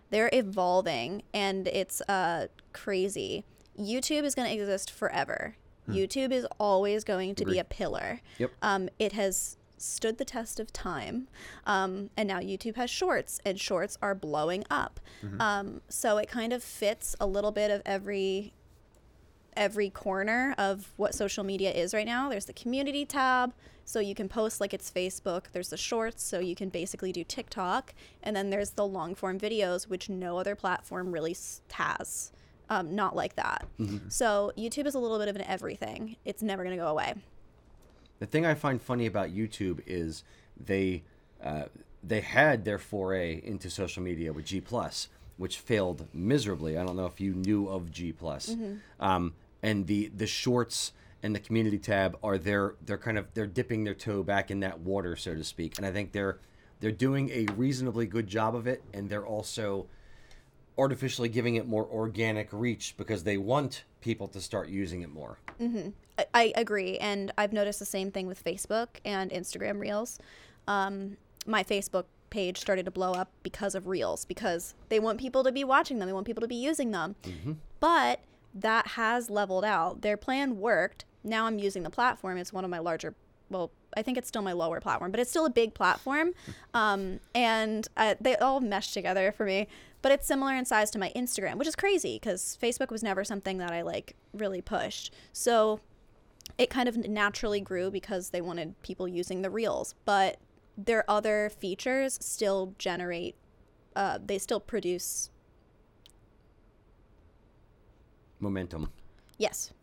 They're evolving and it's uh crazy. YouTube is going to exist forever. YouTube is always going to be a pillar. Yep. Um, it has stood the test of time, um, and now YouTube has Shorts, and Shorts are blowing up. Um, so it kind of fits a little bit of every every corner of what social media is right now. There's the community tab, so you can post like it's Facebook. There's the shorts, so you can basically do TikTok. And then there's the long form videos, which no other platform really has. Um, not like that. So YouTube is a little bit of an everything. It's never going to go away. The thing I find funny about YouTube is they uh, they had their foray into social media with G Plus, which failed miserably. I don't know if you knew of G Plus, um, and the the shorts and the community tab are their they're kind of they're dipping their toe back in that water, so to speak. And I think they're they're doing a reasonably good job of it, and they're also artificially giving it more organic reach because they want people to start using it more. I, I agree, and I've noticed the same thing with Facebook and Instagram Reels. Um, my Facebook page started to blow up because of Reels because they want people to be watching them, they want people to be using them. But that has leveled out. Their plan worked. Now I'm using the platform. It's one of my larger. Well, I think it's still my lower platform, but it's still a big platform, um, and uh, they all mesh together for me. But it's similar in size to my Instagram, which is crazy because Facebook was never something that I like really pushed. So it kind of naturally grew because they wanted people using the reels but their other features still generate uh, they still produce Momentum. yes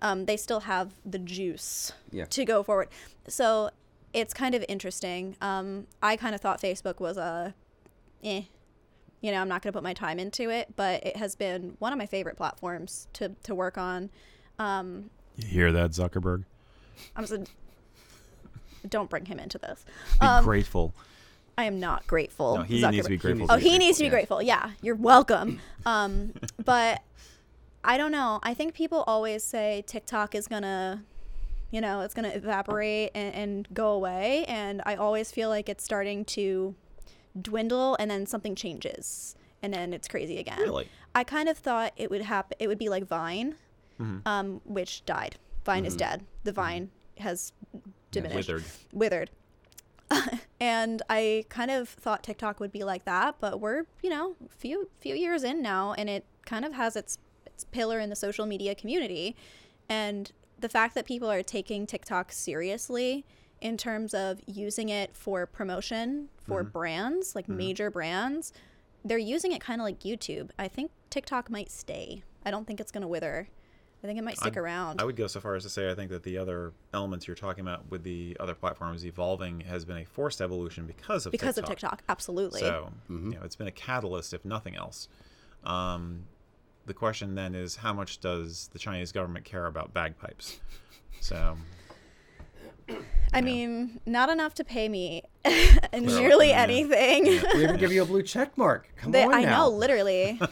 um, they still have the juice Yeah. to go forward so it's kind of interesting um, i kind of thought facebook was a eh you know i'm not going to put my time into it but it has been one of my favorite platforms to, to work on um, You hear that, Zuckerberg? i'm just don't bring him into this Be Um, grateful. I am not grateful. No, he needs to be grateful. Oh, to he you. needs to be yeah. grateful. Yeah, you're welcome. Um, but I don't know. I think people always say TikTok is gonna, you know, it's gonna evaporate and, and go away, and I always feel like it's starting to dwindle, and then something changes, and then it's crazy again. Really? I kind of thought it would happen. It would be like Vine, Mm-hmm. um, which died. Vine is dead. The Vine has diminished Withered. withered. and I kind of thought TikTok would be like that, but we're, you know, few few years in now and it kind of has its its pillar in the social media community. And the fact that people are taking TikTok seriously in terms of using it for promotion for mm-hmm. brands, like mm-hmm. major brands, they're using it kind of like YouTube. I think TikTok might stay. I don't think it's going to wither. I think it might stick I'm- around. I would go so far as to say I think that the other elements you're talking about with the other platforms evolving has been a forced evolution because of TikTok. because TikTok. of TikTok, absolutely. So mm-hmm. you know, it's been a catalyst, if nothing else. Um, the question then is, how much does the Chinese government care about bagpipes? So I mean, not enough to pay me nearly yeah. anything. We even give you a blue check mark. Come They, on I now. know, literally.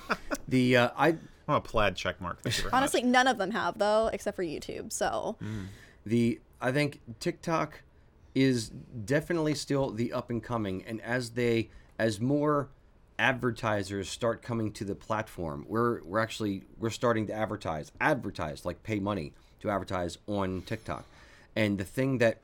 The uh, I I'm a plaid check mark. Thank you very Honestly, none of them have though, except for YouTube. So the I think TikTok is definitely still the up and coming, and as they as more advertisers start coming to the platform, we're we're actually we're starting to advertise, advertise like pay money to advertise on TikTok, and the thing that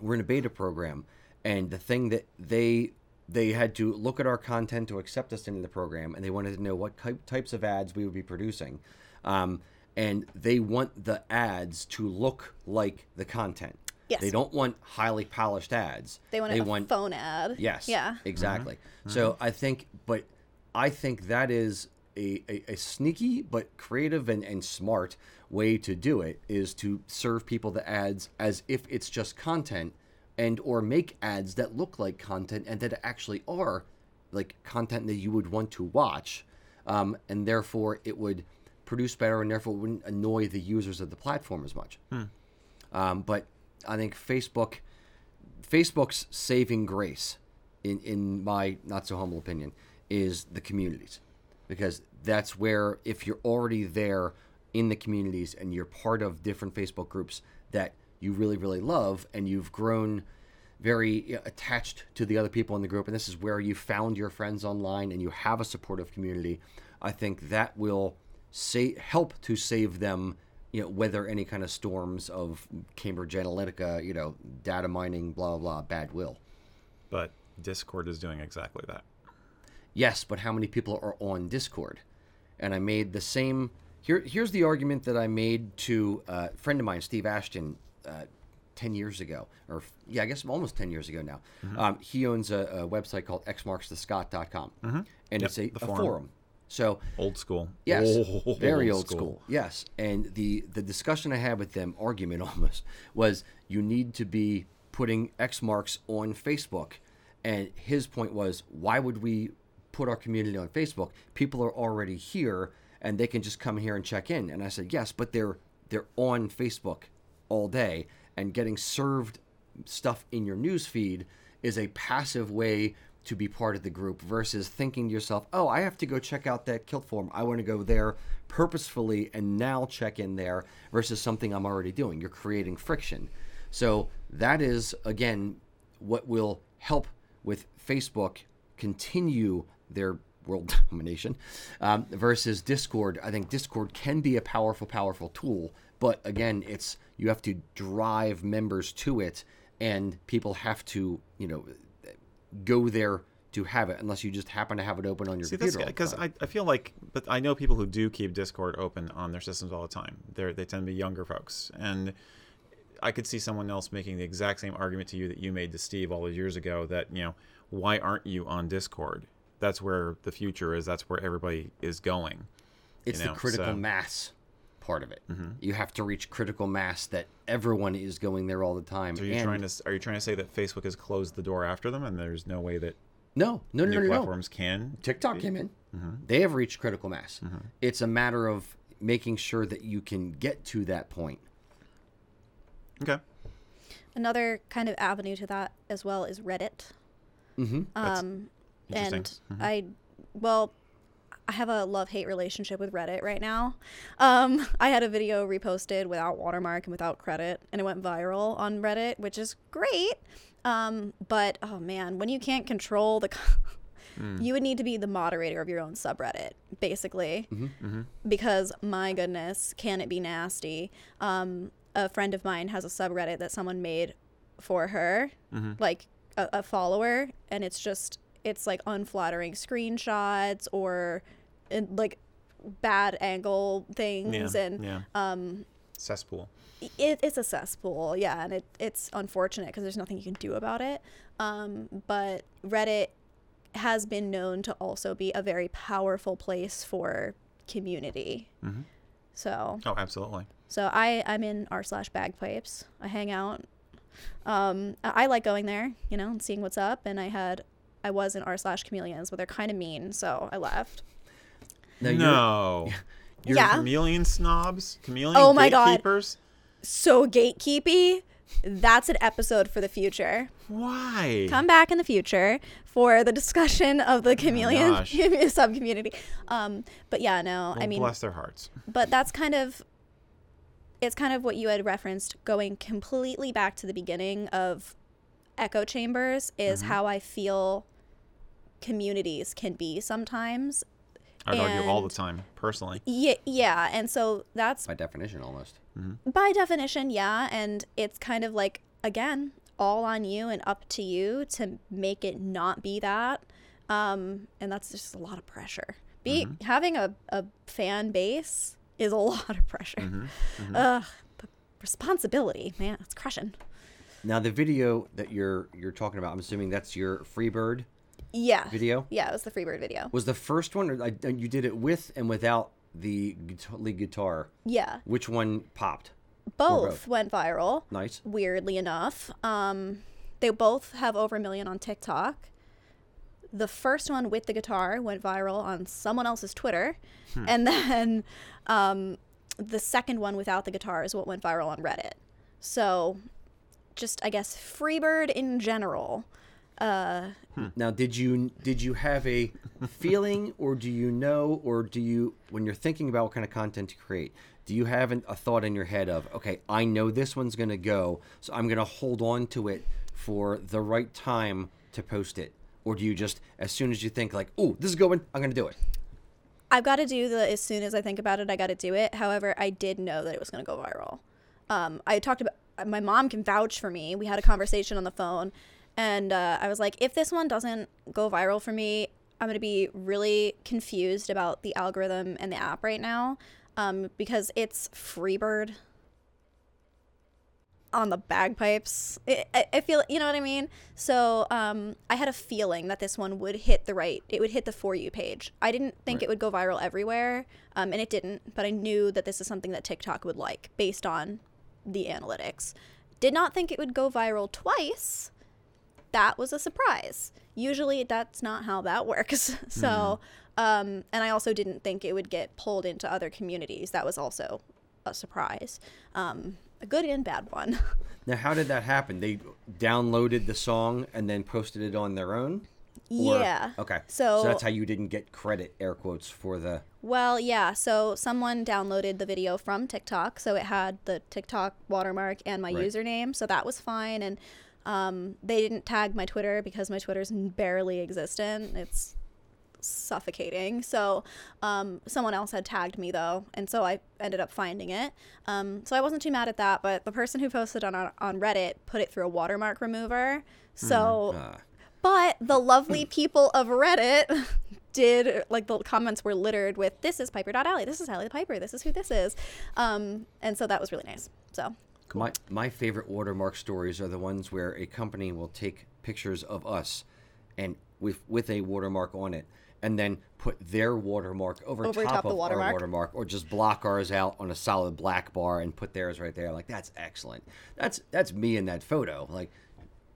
we're in a beta program, and the thing that they they had to look at our content to accept us into the program, and they wanted to know what types of ads we would be producing, um, and they want the ads to look like the content. Yes. They don't want highly polished ads. they want a phone ad. Yes. Yeah. Exactly. So I think, but I think that is a, a, a sneaky but creative and, and smart way to do it is to serve people the ads as if it's just content and or make ads that look like content and that actually are like content that you would want to watch um, and therefore it would produce better and therefore wouldn't annoy the users of the platform as much. Um, but i think facebook Facebook's saving grace, in in my not so humble opinion, is the communities, because that's where if you're already there in the communities and you're part of different Facebook groups that you really really love and you've grown very attached to the other people in the group and this is where you found your friends online and you have a supportive community i think that will say help to save them you know weather any kind of storms of cambridge analytica you know data mining blah blah blah bad will But Discord is doing exactly that. Yes, but how many people are on Discord? And I made the same. Here, here's the argument that I made to uh, a friend of mine, Steve Ashton, uh, ten years ago, or yeah, I guess almost ten years ago now. Um, he owns a, a website called xmarksthescot.com, and it's a, forum. forum. So Old school. Yes, Old very old school. Yes, and the the discussion I had with them, argument almost, was you need to be putting X marks on Facebook, and his point was, why would we put our community on Facebook? People are already here, and they can just come here and check in. And I said, yes, but they're they're on Facebook all day, and getting served stuff in your news feed is a passive way to be part of the group versus thinking to yourself, oh, I have to go check out that kilt forum. I want to go there purposefully and now check in there versus something I'm already doing. You're creating friction. So that is, again, what will help with Facebook continue their world domination um, versus Discord. I think Discord can be a powerful, powerful tool, but again, it's you have to drive members to it, and people have to, you know, go there to have it, unless you just happen to have it open on your See, computer. because. I, I feel like, but I know people who do keep Discord open on their systems all the time. They're they tend to be younger folks, and I could see someone else making the exact same argument to you that you made to Steve all those years ago. That you know, why aren't you on Discord? That's where the future is. That's where everybody is going. it's you know, the critical so- mass part of it. Mm-hmm. You have to reach critical mass that everyone is going there all the time. So are you and trying to are you trying to say that Facebook has closed the door after them, and there's no way that no, no, no, new no, no, no. platforms can? TikTok came in. Mm-hmm. They have reached critical mass. It's a matter of making sure that you can get to that point. Okay. Another kind of avenue to that as well is Reddit. Mm-hmm. That's Um, and I, well, I have a love hate relationship with Reddit right now. Um, I had a video reposted without watermark and without credit, and it went viral on Reddit, which is great. Um, but oh man, when you can't control the, you would need to be the moderator of your own subreddit, basically, because my goodness, can it be nasty? Um, a friend of mine has a subreddit that someone made for her, like a, a follower, and it's just it's like unflattering screenshots or and, like bad angle things Yeah. and yeah. Um. Cesspool. it, it's a cesspool yeah and it, it's unfortunate because there's nothing you can do about it um, but reddit has been known to also be a very powerful place for community so Oh, absolutely. so i i'm in r slash bagpipes i hang out um, i I like going there you know and seeing what's up and i had i was in r slash chameleons but they're kind of mean so i left Now, you're- no. You're Yeah. chameleon snobs, chameleon Oh my God. so gatekeepy that's an episode for the future Why? come back in the future for the discussion of the chameleon gosh. sub community. Um, but yeah, no, I mean, bless their hearts. but that's kind of it's kind of what you had referenced going completely back to the beginning of echo chambers is Mm-hmm. how I feel communities can be sometimes. I'd argue all the time, personally. Yeah, yeah, and so that's by definition, almost. Mm-hmm. by definition, yeah, and it's kind of like again all on you and up to you to make it not be that, um, and that's just a lot of pressure. Be mm-hmm. having a, a fan base is a lot of pressure. Mm-hmm. Ugh, the responsibility, man, it's crushing. Now, the video that you're you're talking about, I'm assuming that's your Freebird Yeah, video. yeah, it was the Freebird video. Was the first one, or I, you did it with and without the guitar, lead guitar? Yeah, Which one popped? both, both? went viral. Nice. weirdly enough. Um, they both have over a million on TikTok. The first one with the guitar went viral on someone else's Twitter, and then um, the second one without the guitar is what went viral on Reddit. So, just I guess Freebird in general. Uh, Now, did you did you have a feeling, or do you know, or do you, when you're thinking about what kind of content to create, do you have an, a thought in your head of, okay, I know this one's going to go, so I'm going to hold on to it for the right time to post it, or do you just, as soon as you think like, oh, this is going, I'm going to do it. I've got to do the as soon as I think about it, I got to do it. However, I did know that it was going to go viral. Um, I talked about my mom can vouch for me. We had a conversation on the phone, and uh, I was like, if this one doesn't go viral for me, I'm going to be really confused about the algorithm and the app right now um, because it's Freebird on the bagpipes. I, I, I feel, you know what I mean? So um, I had a feeling that this one would hit the right, it would hit the For You page. I didn't think Right. it would go viral everywhere, um, and it didn't, but I knew that this is something that TikTok would like based on the analytics. Did not think it would go viral twice. That was a surprise. Usually that's not how that works. so, um, and I also didn't think it would get pulled into other communities. That was also a surprise. Um, a good and bad one. Now, how did that happen? They downloaded the song and then posted it on their own? Or- yeah. Okay. So- that's how you didn't get credit, air quotes, for the. Well, yeah. So someone downloaded the video from TikTok, so it had the TikTok watermark and my Right. username, so that was fine. And um, they didn't tag my Twitter because my Twitter's barely existent. It's suffocating. So um, someone else had tagged me though, and so I ended up finding it. Um, so I wasn't too mad at that. But the person who posted on on Reddit put it through a watermark remover. So Uh, but the lovely people of Reddit did like the comments were littered with this is Piper.Ally, this is Ally the Piper, this is who this is. Um, and so that was really nice. So My my favorite watermark stories are the ones where a company will take pictures of us, and with with a watermark on it, and then put their watermark over, Over top, top the of watermark. our watermark, or just block ours out on a solid black bar and put theirs right there. Like that's excellent. That's that's me in that photo. Like,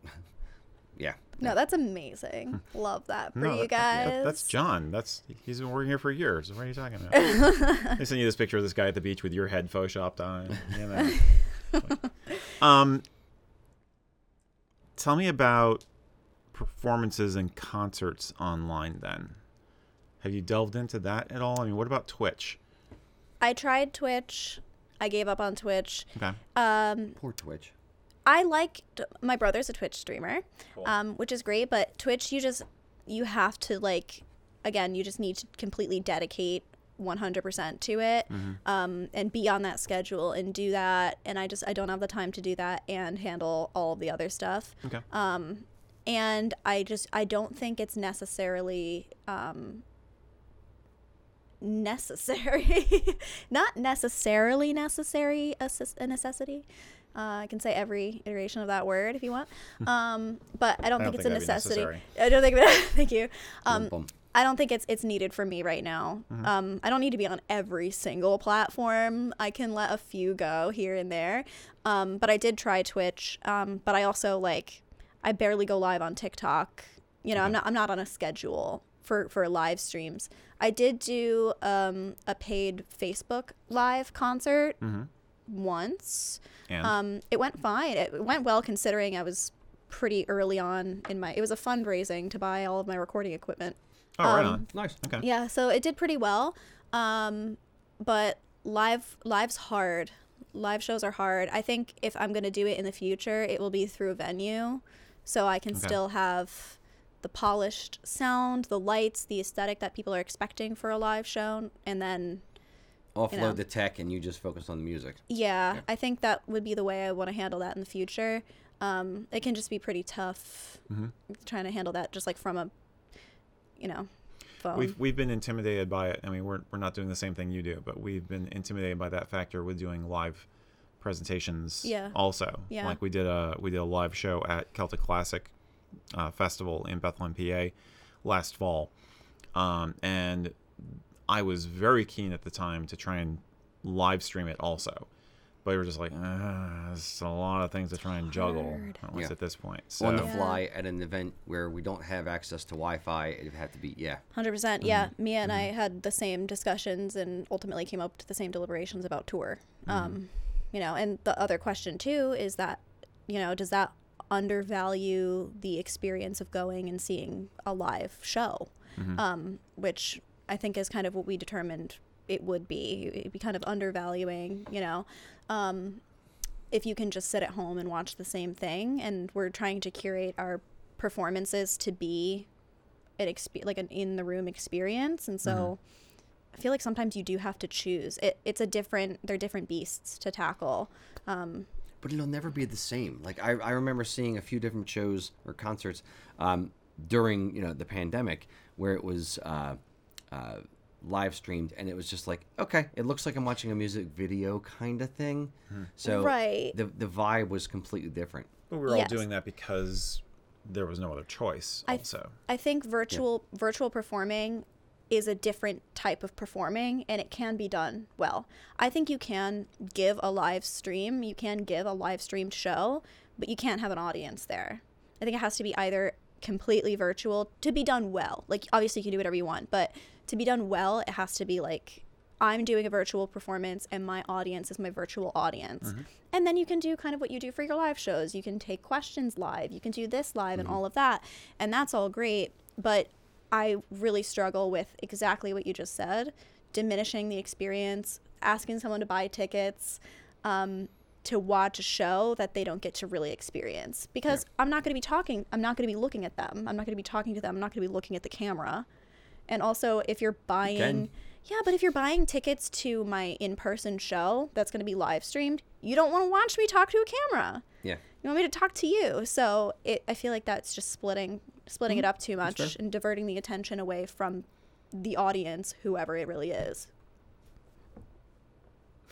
yeah. no, that's amazing. Hmm. Love that for No, you that- that- guys. that's John. That's he's been working here for years. What are you talking about? they sent you this picture of this guy at the beach with your head photoshopped on it. You know. um, tell me about performances and concerts online. Then, have you delved into that at all? I mean, what about Twitch? I tried Twitch. I gave up on Twitch. Okay. Um, Poor Twitch. I like my brother's a Twitch streamer, um, which is great. But Twitch, you just you have to like, again, you just need to completely dedicate 100% to it, um, and be on that schedule and do that. And I just I don't have the time to do that and handle all of the other stuff. Okay. Um, and I just I don't think it's necessarily um, necessary, not necessarily necessary a, a necessity. Uh, I can say every iteration of that word if you want, um, but I don't I think don't it's think a necessity. I don't think. thank you. Um. I don't think it's it's needed for me right now. Um, I don't need to be on every single platform. I can let a few go here and there. Um, but I did try Twitch. Um, but I also like I barely go live on TikTok. You know, I'm not I'm not on a schedule for for live streams. I did do um, a paid Facebook live concert once. And Um, it went fine. It went well considering I was pretty early on in my. It was a fundraising to buy all of my recording equipment. Oh, right um, on. Nice. Okay. Yeah, so it did pretty well. Um, but live live's hard. Live shows are hard. I think if I'm going to do it in the future, it will be through a venue so I can Okay. still have the polished sound, the lights, the aesthetic that people are expecting for a live show and then Offload know. the tech and you just focus on the music. yeah, I think that would be the way I want to handle that in the future. Um, it can just be pretty tough Mm-hmm. trying to handle that just like from a you know, phone. We've we've been intimidated by it. I mean, we're we're not doing the same thing you do, but we've been intimidated by that factor with doing live presentations. Yeah. Also, Yeah. like we did a we did a live show at Celtic Classic uh, Festival in Bethlehem, PA, last fall, um, and I was very keen at the time to try and live stream it also. But we were just like, ah, it's a lot of things to try and juggle at least Yeah. at this point. So on the fly at an event where we don't have access to Wi-Fi, it'd have to be yeah. Hundred percent. Yeah, Mia and I had the same discussions and ultimately came up to the same deliberations about tour. Um, you know, and the other question too is that, you know, does that undervalue the experience of going and seeing a live show? Um, which I think is kind of what we determined it would be. It'd be kind of undervaluing, you know. Um, if you can just sit at home and watch the same thing and we're trying to curate our performances to be an exp- like an in the room experience and so I feel like sometimes you do have to choose. It, it's a different. They're different beasts to tackle. Um, but it'll never be the same. Like I, I remember seeing a few different shows or concerts um, during you know the pandemic where it was uh, uh, live streamed and it was just like okay, it looks like I'm watching a music video kind of thing. Hmm. So Right. the the vibe was completely different. But we were Yes. all doing that because there was no other choice. I- Also, I think virtual virtual performing is a different type of performing and it can be done well. I think you can give a live stream, you can give a live streamed show, but you can't have an audience there. I think it has to be either completely virtual to be done well. Like obviously you can do whatever you want, but to be done well, it has to be like I'm doing a virtual performance and my audience is my virtual audience. And then you can do kind of what you do for your live shows. You can take questions live, you can do this live and all of that. And that's all great. But I really struggle with exactly what you just said diminishing the experience, asking someone to buy tickets. Um, to watch a show that they don't get to really experience because I'm not going to be talking, I'm not going to be looking at them, I'm not going to be talking to them, I'm not going to be looking at the camera. And also, if you're buying, yeah, but if you're buying tickets to my in person show that's going to be live streamed, you don't want to watch me talk to a camera. Yeah. You want me to talk to you. So it, I feel like that's just splitting, splitting it up too much Mm-hmm. and diverting the attention away from the audience, whoever it really is.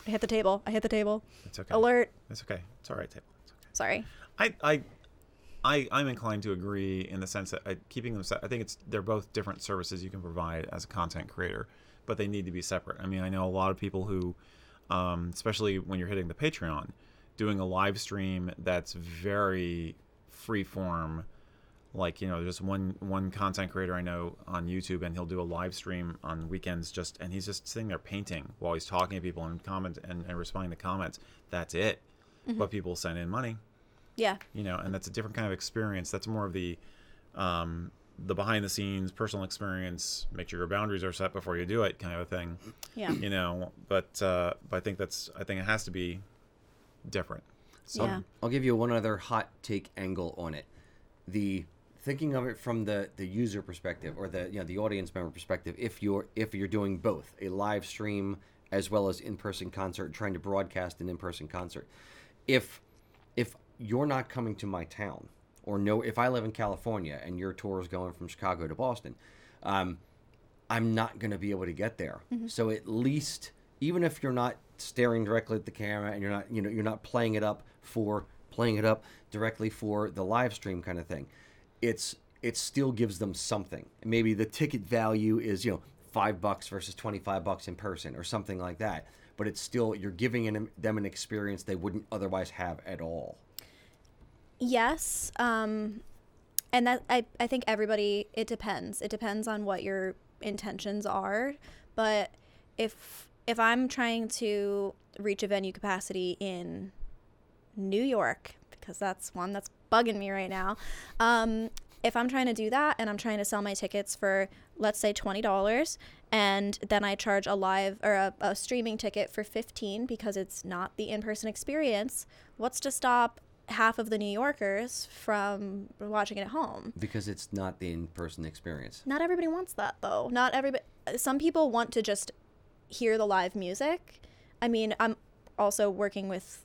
I hit the table. I hit the table. it's okay. Alert. It's okay. It's all right, table. It's okay. Sorry. I, I, I, I'm inclined to agree in the sense that I, keeping them. I think it's they're both different services you can provide as a content creator, but they need to be separate. I mean, I know a lot of people who, um, especially when you're hitting the Patreon, doing a live stream that's very free form. Like you know, there's one one content creator I know on YouTube, and he'll do a live stream on weekends, just and he's just sitting there painting while he's talking to people and comment and, and responding to comments. That's it. But people send in money Yeah. you know, and that's a different kind of experience. That's more of the um, the behind the scenes personal experience. Make sure your boundaries are set before you do it, kind of a thing. Yeah. You know, but uh, but I think that's I think it has to be different. So Yeah. I'll give you one other hot take angle on it. The thinking of it from the, the user perspective or the you know the audience member perspective, if you're if you're doing both a live stream as well as in person concert, trying to broadcast an in person concert, if if you're not coming to my town or no if I live in California and your tour is going from Chicago to Boston, um, I'm not going to be able to get there. So at least, even if you're not staring directly at the camera and you're not, you know, you're not playing it up for playing it up directly for the live stream kind of thing, it's it still gives them something. Maybe the ticket value is you know five bucks versus twenty five bucks in person or something like that. But it's still you're giving them an experience they wouldn't otherwise have at all. Yes. Um, and that I, I think everybody it depends. It depends on what your intentions are. But if if I'm trying to reach a venue capacity in New York, because that's one that's bugging me right now. Um, if I'm trying to do that and I'm trying to sell my tickets for, let's say, $20, and then I charge a live or a, a streaming ticket for 15 because it's not the in person experience, what's to stop half of the New Yorkers from watching it at home? Because it's not the in person experience. Not everybody wants that though. Not everybody. Some people want to just hear the live music. I mean, I'm also working with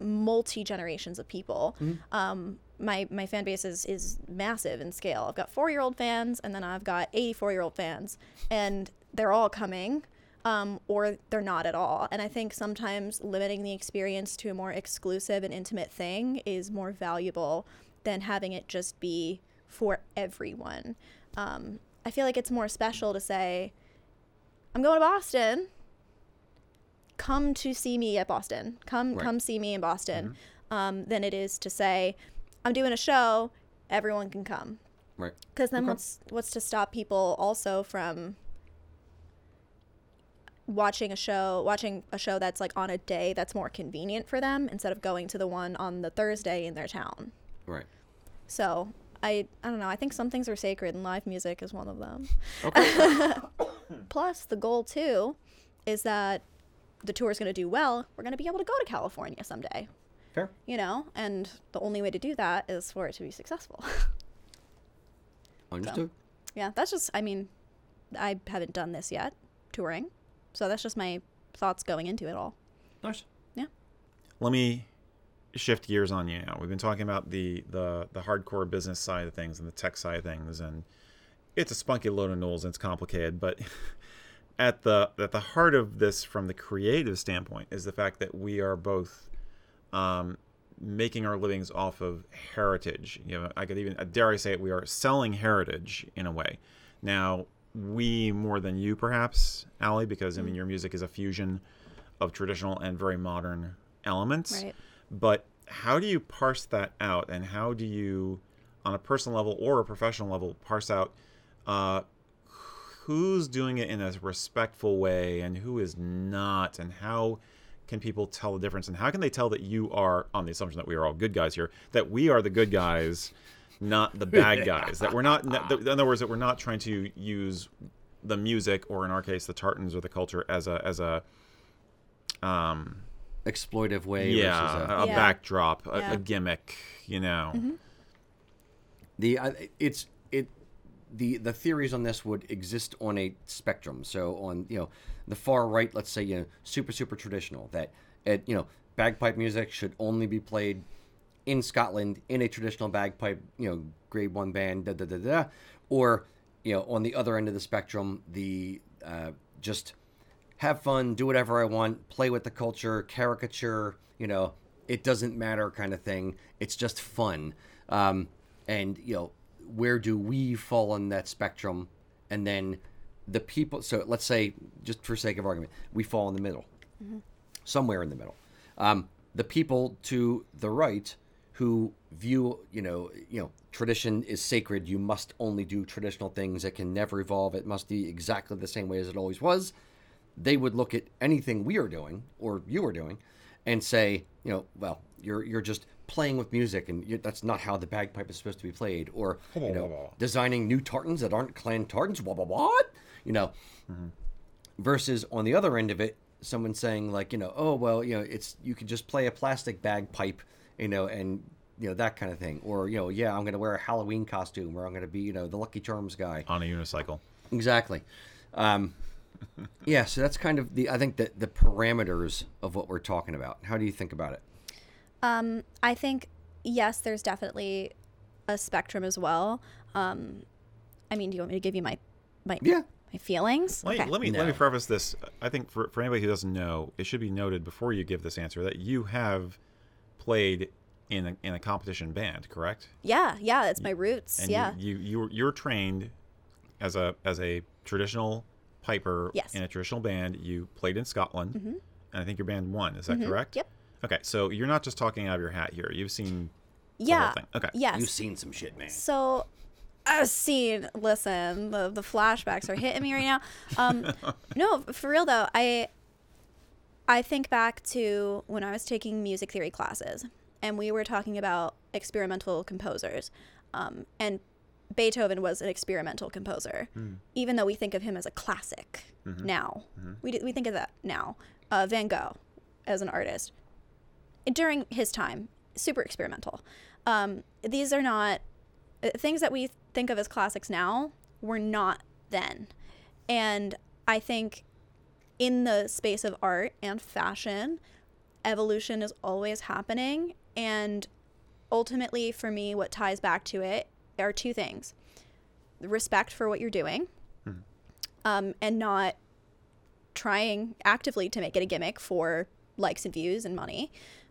multi generations of people. Um, my my fan base is is massive in scale. I've got four year old fans, and then I've got eighty four year old fans, and they're all coming. Um, or they're not at all. And I think sometimes limiting the experience to a more exclusive and intimate thing is more valuable than having it just be for everyone. Um, I feel like it's more special to say, I'm going to Boston. Come to see me at Boston. Come, Right. come see me in Boston. Um, than it is to say, I'm doing a show. Everyone can come. Right. Because then Okay. what's what's to stop people also from watching a show watching a show that's like on a day that's more convenient for them instead of going to the one on the Thursday in their town. Right. So I I don't know. I think some things are sacred, and live music is one of them. Okay. Plus, the goal too is that the tour is going to do well. We're going to be able to go to California someday. Fair. You know, and the only way to do that is for it to be successful. Understood. yeah, that's just. I mean, I haven't done this yet. touring. So that's just my thoughts going into it all. Nice. Yeah. Let me shift gears on you now. We've been talking about the the the hardcore business side of things and the tech side of things, and it's a spunky load of knolls and it's complicated. But at the at the heart of this, from the creative standpoint, is the fact that we are both um, making our livings off of heritage. You know, I could even dare I say it, we are selling heritage in a way. Now, we more than you, perhaps, Ally, because I mean, your music is a fusion of traditional and very modern elements. Right. But how do you parse that out, and how do you, on a personal level or a professional level, parse out uh, who's doing it in a respectful way and who is not, and how can people tell the difference, and how can they tell that you are, on the assumption that we are all good guys here, that we are the good guys, not the bad guys, that we're not, that- in other words, that we're not trying to use the music, or in our case, the tartans or the culture, as a as a um Exploitive way. yeah, Versus a, a, a Yeah. backdrop, a, Yeah. a gimmick, you know. the I it's it the the theories on this would exist on a spectrum. So on you know the far right, let's say you know super super traditional that it, you know bagpipe music should only be played in Scotland in a traditional bagpipe you know grade one band da da da da, or you know on the other end of the spectrum the uh, just have fun, do whatever I want, play with the culture, caricature, you know, it doesn't matter kind of thing. It's just fun. Um, and, you know, where do we fall on that spectrum? And then the people, so let's say, just for sake of argument, we fall in the middle, somewhere in the middle. Um, the people to the right who view, you know, you know, tradition is sacred. You must only do traditional things. It can never evolve. It must be exactly the same way as it always was they would look at anything we are doing or you are doing and say, you know, well, you're you're just playing with music and you, that's not how the bagpipe is supposed to be played or you know designing new tartans that aren't clan tartans what what what you know mm-hmm. versus on the other end of it someone saying like you know oh well you know it's you can just play a plastic bagpipe you know and you know that kind of thing or you know yeah i'm going to wear a halloween costume or i'm going to be you know the lucky charms guy On a unicycle. Exactly. Um, yeah, so that's kind of the I think that the parameters of what we're talking about. How do you think about it? Um, I think yes, there's definitely a spectrum as well. Um, I mean, do you want me to give you my my Yeah. my feelings? Let, let me let me preface this. I think for, for anybody who doesn't know, it should be noted before you give this answer that you have played in a, in a competition band, correct? Yeah, yeah, it's my roots. And yeah. you, you you're, you're trained as a as a traditional piper Yes. Mm-hmm. in a traditional band. You played in Scotland, and I think your band won. Is that correct? Yep. Okay, so you're not just talking out of your hat here. You've seen the yeah. whole thing. Okay. Yes. You've seen some shit, man. So, I've seen. Listen, the the flashbacks are hitting me right now. Um, no, for real though, I I think back to when I was taking music theory classes, and we were talking about experimental composers, um, and Beethoven was an experimental composer, even though we think of him as a classic now. We d- we think of that now. Uh, Van Gogh, as an artist, during his time, super experimental. Um, these are not uh, things that we think of as classics now were not then. And I think in the space of art and fashion, evolution is always happening. And ultimately, for me, what ties back to it are two things respect for what you're doing um, and not trying actively to make it a gimmick for likes and views and money.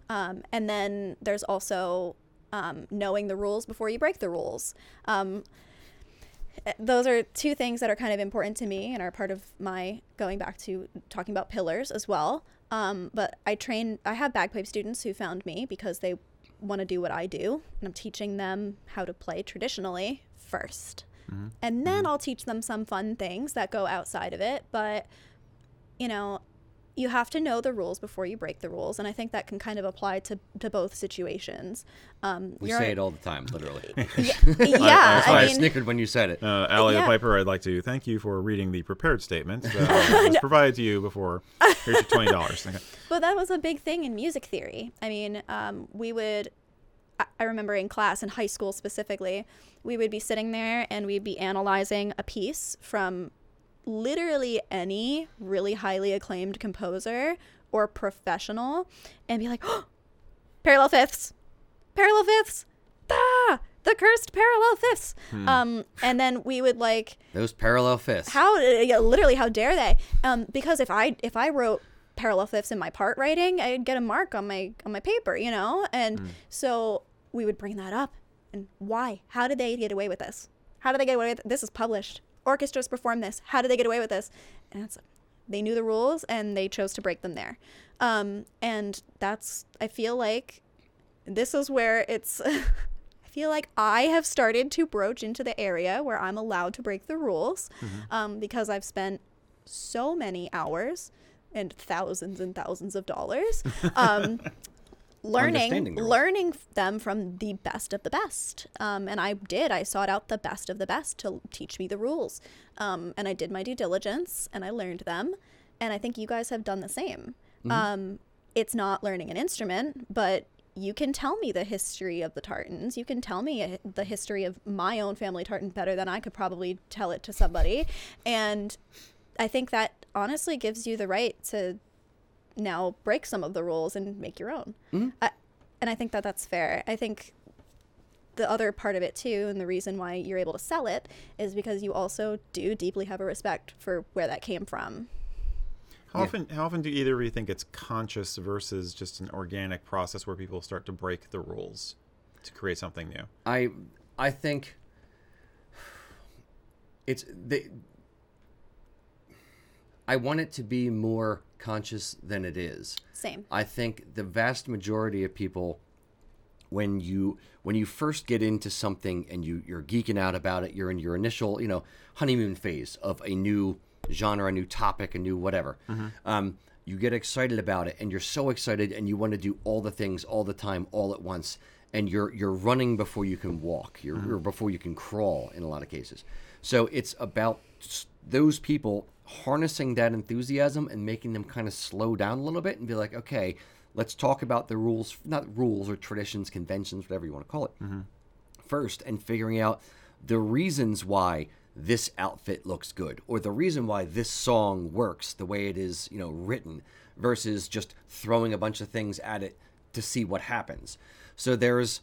Um, and then there's also um, knowing the rules before you break the rules. Um, those are two things that are kind of important to me and are part of my going back to talking about pillars as well. Um, but I train, I have bagpipe students who found me because they want to do what I do, and I'm teaching them how to play traditionally 1st And then I'll teach them some fun things that go outside of it. But, you know, you have to know the rules before you break the rules. And I think that can kind of apply to, to both situations. Um, We say it all the time, literally. Yeah, yeah That's why I, I mean, snickered when you said it. Uh, Ally Yeah. Piper, I'd like to thank you for reading the prepared statement that was provided to you before. Here's your twenty dollars. Okay. But that was a big thing in music theory. I mean, um, we would, I- I remember in class, in high school specifically, we would be sitting there and we'd be analyzing a piece from literally any really highly acclaimed composer or professional and be like, oh, parallel fifths, parallel fifths, ah, the cursed parallel fifths. Um, and then we would like, Those parallel fifths. how yeah, literally how dare they? Um because if i if i wrote parallel fifths in my part writing i'd get a mark on my on my paper you know? And so we would bring that up. And why? How did they get away with this? How did they get away with this is published orchestras perform this. How did they get away with this? And it's they knew the rules and they chose to break them there. Um and that's i feel like this is where it's I feel like I have started to broach into the area where I'm allowed to break the rules um, because I've spent so many hours and thousands and thousands of dollars um, learning Understanding the rules. learning them from the best of the best. Um, and i did. I sought out the best of the best to teach me the rules. Um, and i did my due diligence and i learned them. And i think you guys have done the same. Um, it's not learning an instrument but you can tell me the history of the tartans. You can tell me uh, the history of my own family tartan better than i could probably tell it to somebody. And i think that honestly gives you the right to now break some of the rules and make your own. Mm-hmm. I, and I think that that's fair. I think the other part of it too, and the reason why you're able to sell it, is because you also do deeply have a respect for where that came from. How often how often do either of you think it's conscious versus just an organic process where people start to break the rules to create something new? I I think it's the I want it to be more conscious than it is. Same. I think the vast majority of people when you when you first get into something and you you're geeking out about it, you're in your initial, you know, honeymoon phase of a new genre, a new topic, a new whatever. Um, you get excited about it and you're so excited and you want to do all the things all the time all at once and you're you're running before you can walk you're, or before you can crawl in a lot of cases so it's about those people harnessing that enthusiasm and making them kind of slow down a little bit and be like okay let's talk about the rules not rules or traditions conventions whatever you want to call it mm-hmm. first and figuring out the reasons why this outfit looks good or the reason why this song works the way it is you know written versus just throwing a bunch of things at it to see what happens. So there's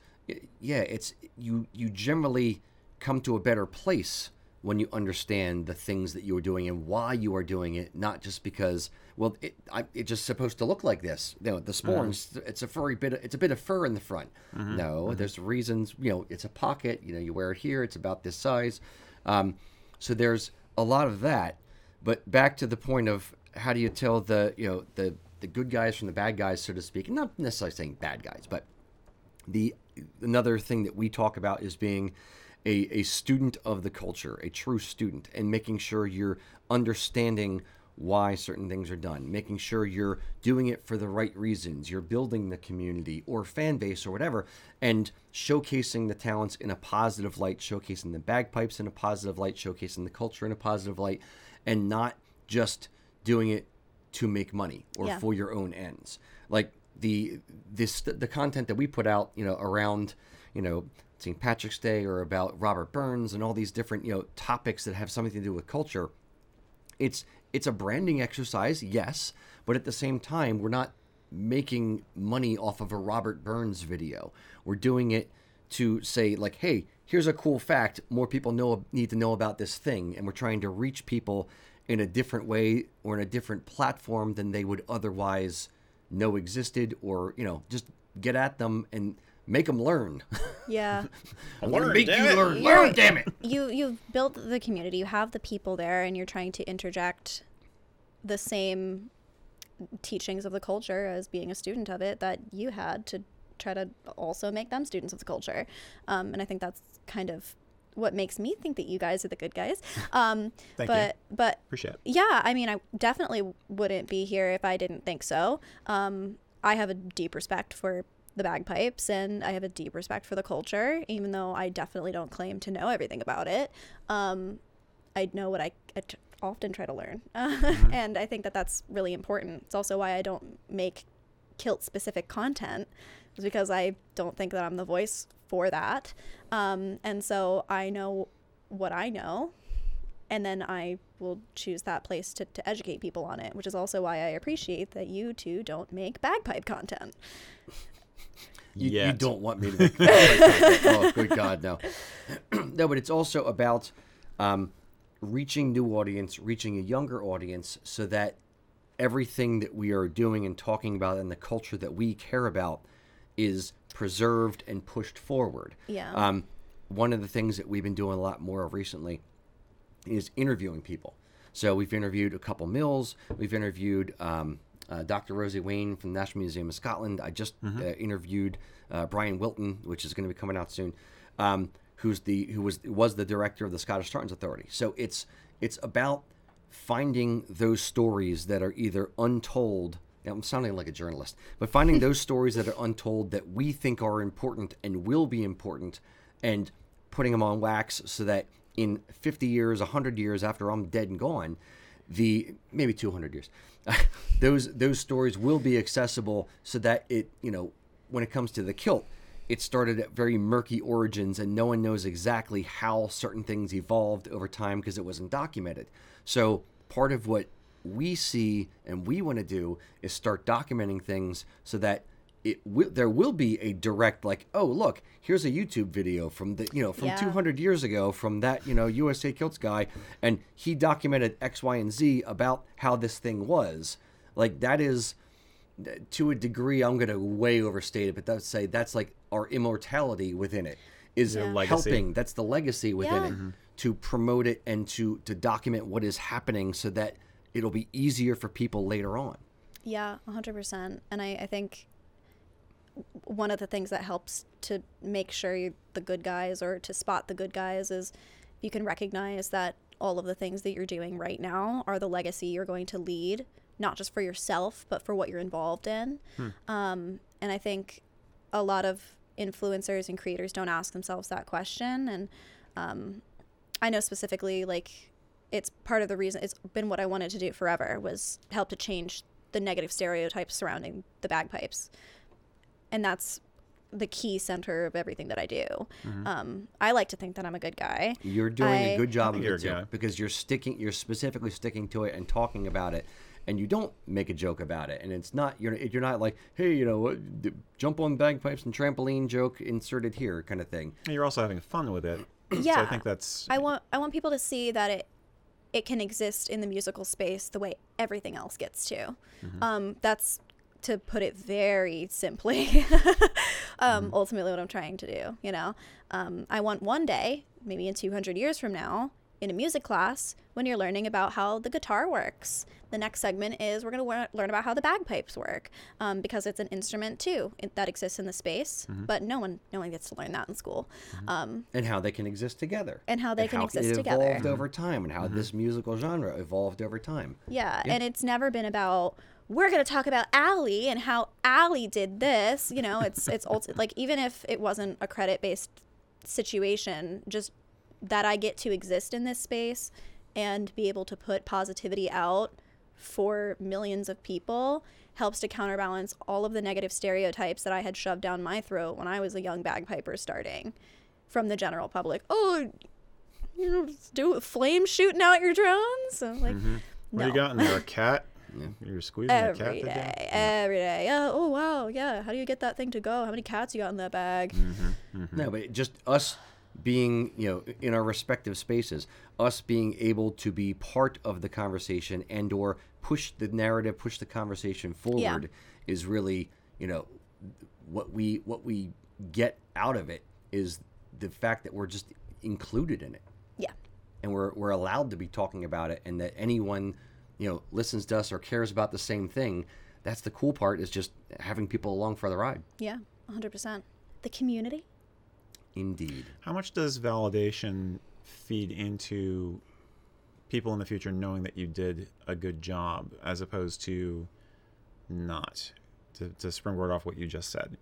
yeah it's you you generally come to a better place when you understand the things that you are doing and why you are doing it not just because well it I, it's just supposed to look like this. You know the mm-hmm. sporrans it's a furry bit of, it's a bit of fur in the front. Mm-hmm. No mm-hmm. there's reasons you know it's a pocket you know you wear it here it's about this size. Um, so there's a lot of that but back to the point of how do you tell the you know the the good guys from the bad guys so to speak not necessarily saying bad guys but the another thing that we talk about is being a, a student of the culture, a true student, and making sure you're understanding why certain things are done, making sure you're doing it for the right reasons, you're building the community or fan base or whatever, and showcasing the talents in a positive light, showcasing the bagpipes in a positive light, showcasing the culture in a positive light, and not just doing it to make money or Yeah. for your own ends. Like the this the content that we put out, you know, around you know St. Patrick's Day or about Robert Burns and all these different you know topics that have something to do with culture. It's it's a branding exercise, yes, but at the same time, we're not making money off of a Robert Burns video. We're doing it to say like, hey, here's a cool fact. More people know need to know about this thing, and we're trying to reach people in a different way or in a different platform than they would otherwise know existed, or you know, just get at them and make them learn. Yeah. I'm gonna Learn, make damn you it. learn. Learn, damn it. you you've built the community you have the people there and you're trying to interject the same teachings of the culture as being a student of it that you had to try to also make them students of the culture um, and i think that's kind of what makes me think that you guys are the good guys um, Thank you. but but Appreciate it. yeah i mean i definitely wouldn't be here if i didn't think so um, i have a deep respect for the bagpipes and i have a deep respect for the culture even though i definitely don't claim to know everything about it. Um, i know what i, I t- often try to learn and i think that that's really important. It's also why i don't make kilt specific content is because i don't think that i'm the voice for that. Um, and so i know what i know and then I will choose that place to, to educate people on it, which is also why I appreciate that you two don't make bagpipe content. You, you don't want me to make Oh, good God, no. no, but it's also about um, reaching new audience, reaching a younger audience, so that everything that we are doing and talking about and the culture that we care about is preserved and pushed forward. Yeah. Um, one of the things that we've been doing a lot more of recently is interviewing people. So we've interviewed a couple Mills. We've interviewed um, uh, Dr. Rosie Wayne from the National Museum of Scotland. I just uh, interviewed uh, Brian Wilton, which is going to be coming out soon, um, who's the who was was the director of the Scottish Tartans Authority. So it's it's about finding those stories that are either untold. I'm sounding like a journalist, but finding those stories that are untold that we think are important and will be important, and putting them on wax so that in 50 years, 100 years after I'm dead and gone, the maybe 200 years, those those stories will be accessible so that it you know when it comes to the kilt, it started at very murky origins and no one knows exactly how certain things evolved over time because it wasn't documented. So part of what we see and we want to do is start documenting things so that it will there will be a direct like oh look here's a YouTube video from the you know from Yeah. 200 years ago from that you know USA Kilts guy and he documented X Y and Z about how this thing was like that is to a degree i'm going to way overstate it but that's say that's like our immortality within it is Yeah. legacy. helping that's the legacy within Yeah. it to promote it and to to document what is happening so that it'll be easier for people later on Yeah, 100%. And I, I think one of the things that helps to make sure you're the good guys or to spot the good guys is you can recognize that all of the things that you're doing right now are the legacy you're going to lead, not just for yourself, but for what you're involved in. Um, and I think a lot of influencers and creators don't ask themselves that question. And um, I know specifically, like, it's part of the reason it's been what I wanted to do forever was help to change the negative stereotypes surrounding the bagpipes. And that's the key center of everything that I do. Um, I like to think that I'm a good guy. you're doing a I- good job think of it too, guy. because you're sticking you're specifically sticking to it and talking about it and you don't make a joke about it and it's not you're you're not like hey you know what, jump on bagpipes and trampoline joke inserted here kind of thing And You're also having fun with it. So I think that's I want I want people to see that it it can exist in the musical space the way everything else gets to. Um, that's to put it very simply. um, Ultimately, what I'm trying to do. You know, um, I want one day, maybe in 200 years from now, in a music class, when you're learning about how the guitar works. The next segment is we're going to learn about how the bagpipes work um, because it's an instrument too it, that exists in the space, but no one no one gets to learn that in school. Um, and how they can exist together And how they can exist it together. evolved over time and how this musical genre evolved over time Yeah, and it's never been about we're going to talk about Ally and how Ally did this. You know, it's it's ulti- like even if it wasn't a credit based situation, just that I get to exist in this space and be able to put positivity out for millions of people helps to counterbalance all of the negative stereotypes that I had shoved down my throat when I was a young bagpiper starting from the general public. Oh, you know, do flame shooting out your drones. So like, mm-hmm. what no. you got in there? A cat? You're squeezing a cat. Every to death? day, every day. Yeah. Oh wow. Yeah. How do you get that thing to go? How many cats you got in that bag? mm-hmm No, but just us being, you know, in our respective spaces, us being able to be part of the conversation and or push the narrative, push the conversation forward is really, you know, what we what we get out of it is the fact that we're just included in it Yeah. and we're we're allowed to be talking about it and that anyone, you know, listens to us or cares about the same thing. That's the cool part is just having people along for the ride. Yeah. 100%. The community. Indeed. How much does validation feed into people in the future knowing that you did a good job as opposed to not? To, to springboard off what you just said.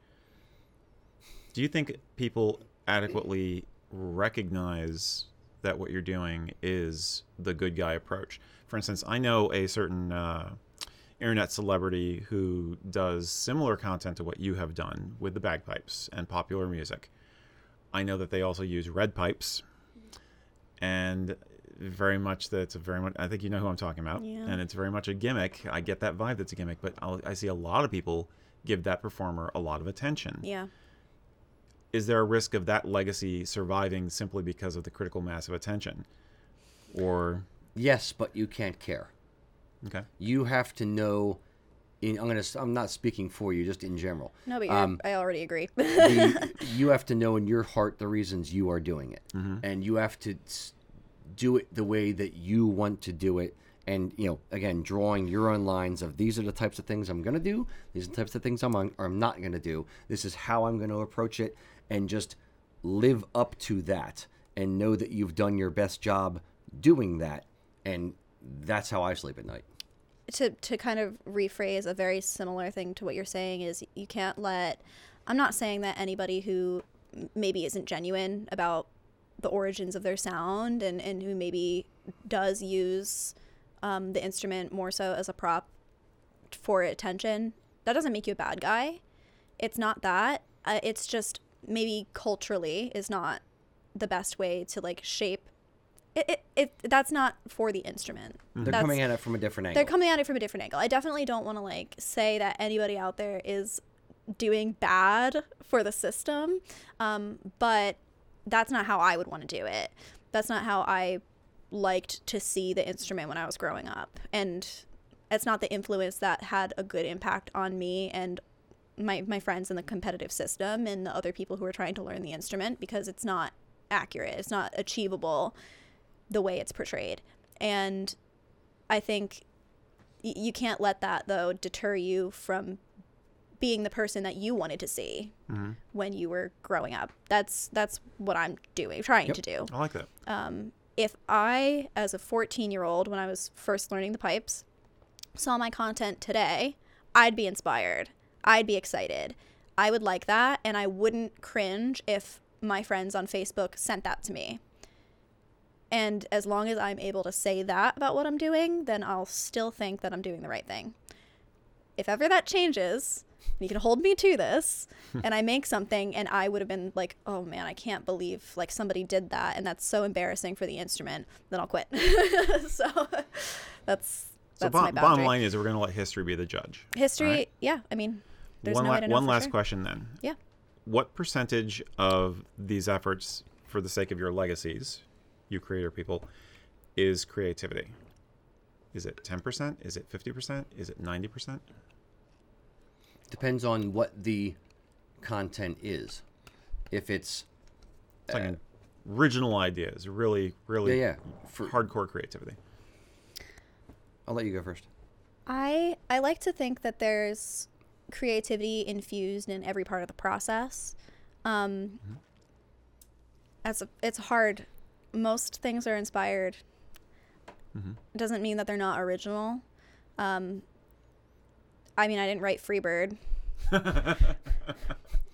Do you think people adequately recognize that what you're doing is the good guy approach? For instance, I know a certain uh, internet celebrity who does similar content to what you have done with the bagpipes and popular music. I know that they also use red pipes. And very much that it's a very much. I think you know who I'm talking about, Yeah. and it's very much a gimmick. I get that vibe. That's a gimmick, but I'll, I see a lot of people give that performer a lot of attention. Yeah. Is there a risk of that legacy surviving simply because of the critical mass of attention, or Yes, but you can't care. okay? You have to know. In, I'm gonna. I'm not speaking for you, just in general. No, but Um, I already agree. the, you have to know in your heart the reasons you are doing it, and you have to do it the way that you want to do it. And you know, again, drawing your own lines of these are the types of things I'm going to do. These are the types of things I'm on, or I'm not going to do. This is how I'm going to approach it, and just live up to that, and know that you've done your best job doing that. And that's how I sleep at night. to to kind of rephrase a very similar thing to what you're saying is you can't let I'm not saying that anybody who maybe isn't genuine about the origins of their sound and and who maybe does use um, the instrument more so as a prop for attention that doesn't make you a bad guy it's not that uh, it's just maybe culturally is not the best way to like shape it, it, it that's not for the instrument They're That's- coming at it from a different angle. they're coming at it from a different angle. I definitely don't want to like say that anybody out there is doing bad for the system, um, but that's not how I would want to do it. That's not how I liked to see the instrument when I was growing up, and it's not the influence that had a good impact on me and my my friends in the competitive system and the other people who are trying to learn the instrument because it's not accurate. It's not achievable the way it's portrayed. And I think y- you can't let that though deter you from being the person that you wanted to see when you were growing up. That's that's what I'm doing, trying Yep. to do. I like that. Um, if I, as a 14 year old, when I was first learning the pipes, saw my content today, I'd be inspired. I'd be excited. I would like that, and I wouldn't cringe if my friends on Facebook sent that to me. And as long as I'm able to say that about what I'm doing, then I'll still think that I'm doing the right thing. If ever that changes, you can hold me to this, and I make something, and I would have been like, "Oh man, I can't believe like somebody did that, and that's so embarrassing for the instrument." Then I'll quit. so that's So that's bo- my bottom line is we're going to let history be the judge. History, Alright. yeah. I mean, there's one no la- way to know one last sure. question then. Yeah. What percentage of these efforts, for the sake of your legacies, you creator people, is creativity? Is it 10%? Is it 50%? Is it 90%? Depends on what the content is. If it's It's like an original ideas, really, really yeah, yeah. For, hardcore creativity. I'll let you go first. I I like to think that there's creativity infused in every part of the process. Um, as a, it's hard. Most things are inspired. It doesn't mean that they're not original. Um, I mean, I didn't write Freebird,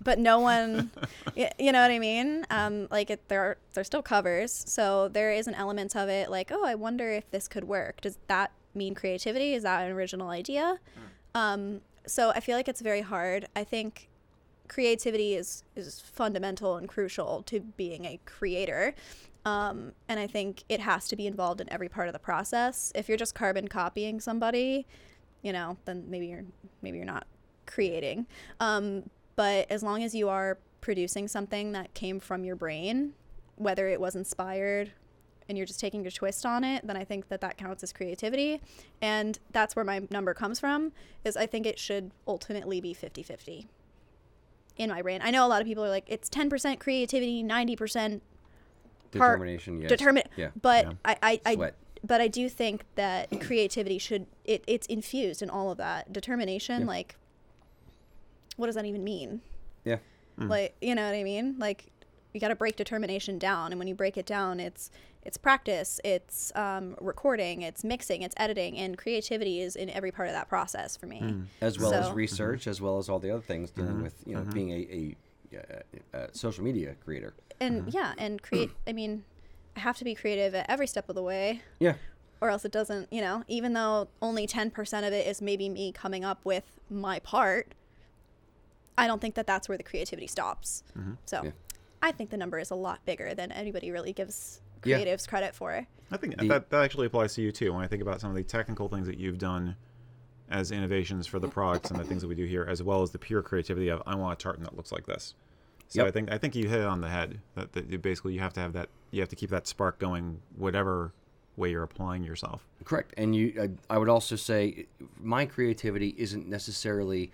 but no one, you know what I mean? Um, like it, there are they're still covers, so there is an element of it. Like, oh, I wonder if this could work. Does that mean creativity? Is that an original idea? Um, so I feel like it's very hard. I think creativity is is fundamental and crucial to being a creator. Um, and I think it has to be involved in every part of the process. If you're just carbon copying somebody, you know, then maybe you're maybe you're not creating. Um, but as long as you are producing something that came from your brain, whether it was inspired and you're just taking your twist on it, then I think that that counts as creativity. And that's where my number comes from is I think it should ultimately be 50-50 in my brain. I know a lot of people are like it's 10% creativity, 90% Part- Determination, yes. determine Yeah. but Yeah. I, I, I Sweat. but I do think that creativity should it, it's infused in all of that determination Yeah. like what does that even mean Yeah. Mm. like you know what I mean like you got to break determination down and when you break it down it's it's practice it's um, recording it's mixing it's editing and creativity is in every part of that process for me mm. As well as So- research, mm-hmm. as well as all the other things dealing mm-hmm. with, you know, mm-hmm. being a, a, uh, uh, social media creator. and yeah and create I mean I have to be creative at every step of the way Yeah. or else it doesn't, you know, even though only 10% of it is maybe me coming up with my part, I don't think that that's where the creativity stops. So Yeah. I think the number is a lot bigger than anybody really gives Yeah. creatives credit for. I think The- that that actually applies to you too. When I think about some of the technical things that you've done as innovations for the products and the things that we do here, as well as the pure creativity of I want a tartan that looks like this. So Yep. I think I think you hit it on the head. That, that you basically you have to have that you have to keep that spark going, whatever way you're applying yourself. Correct. And you, uh, I would also say, my creativity isn't necessarily.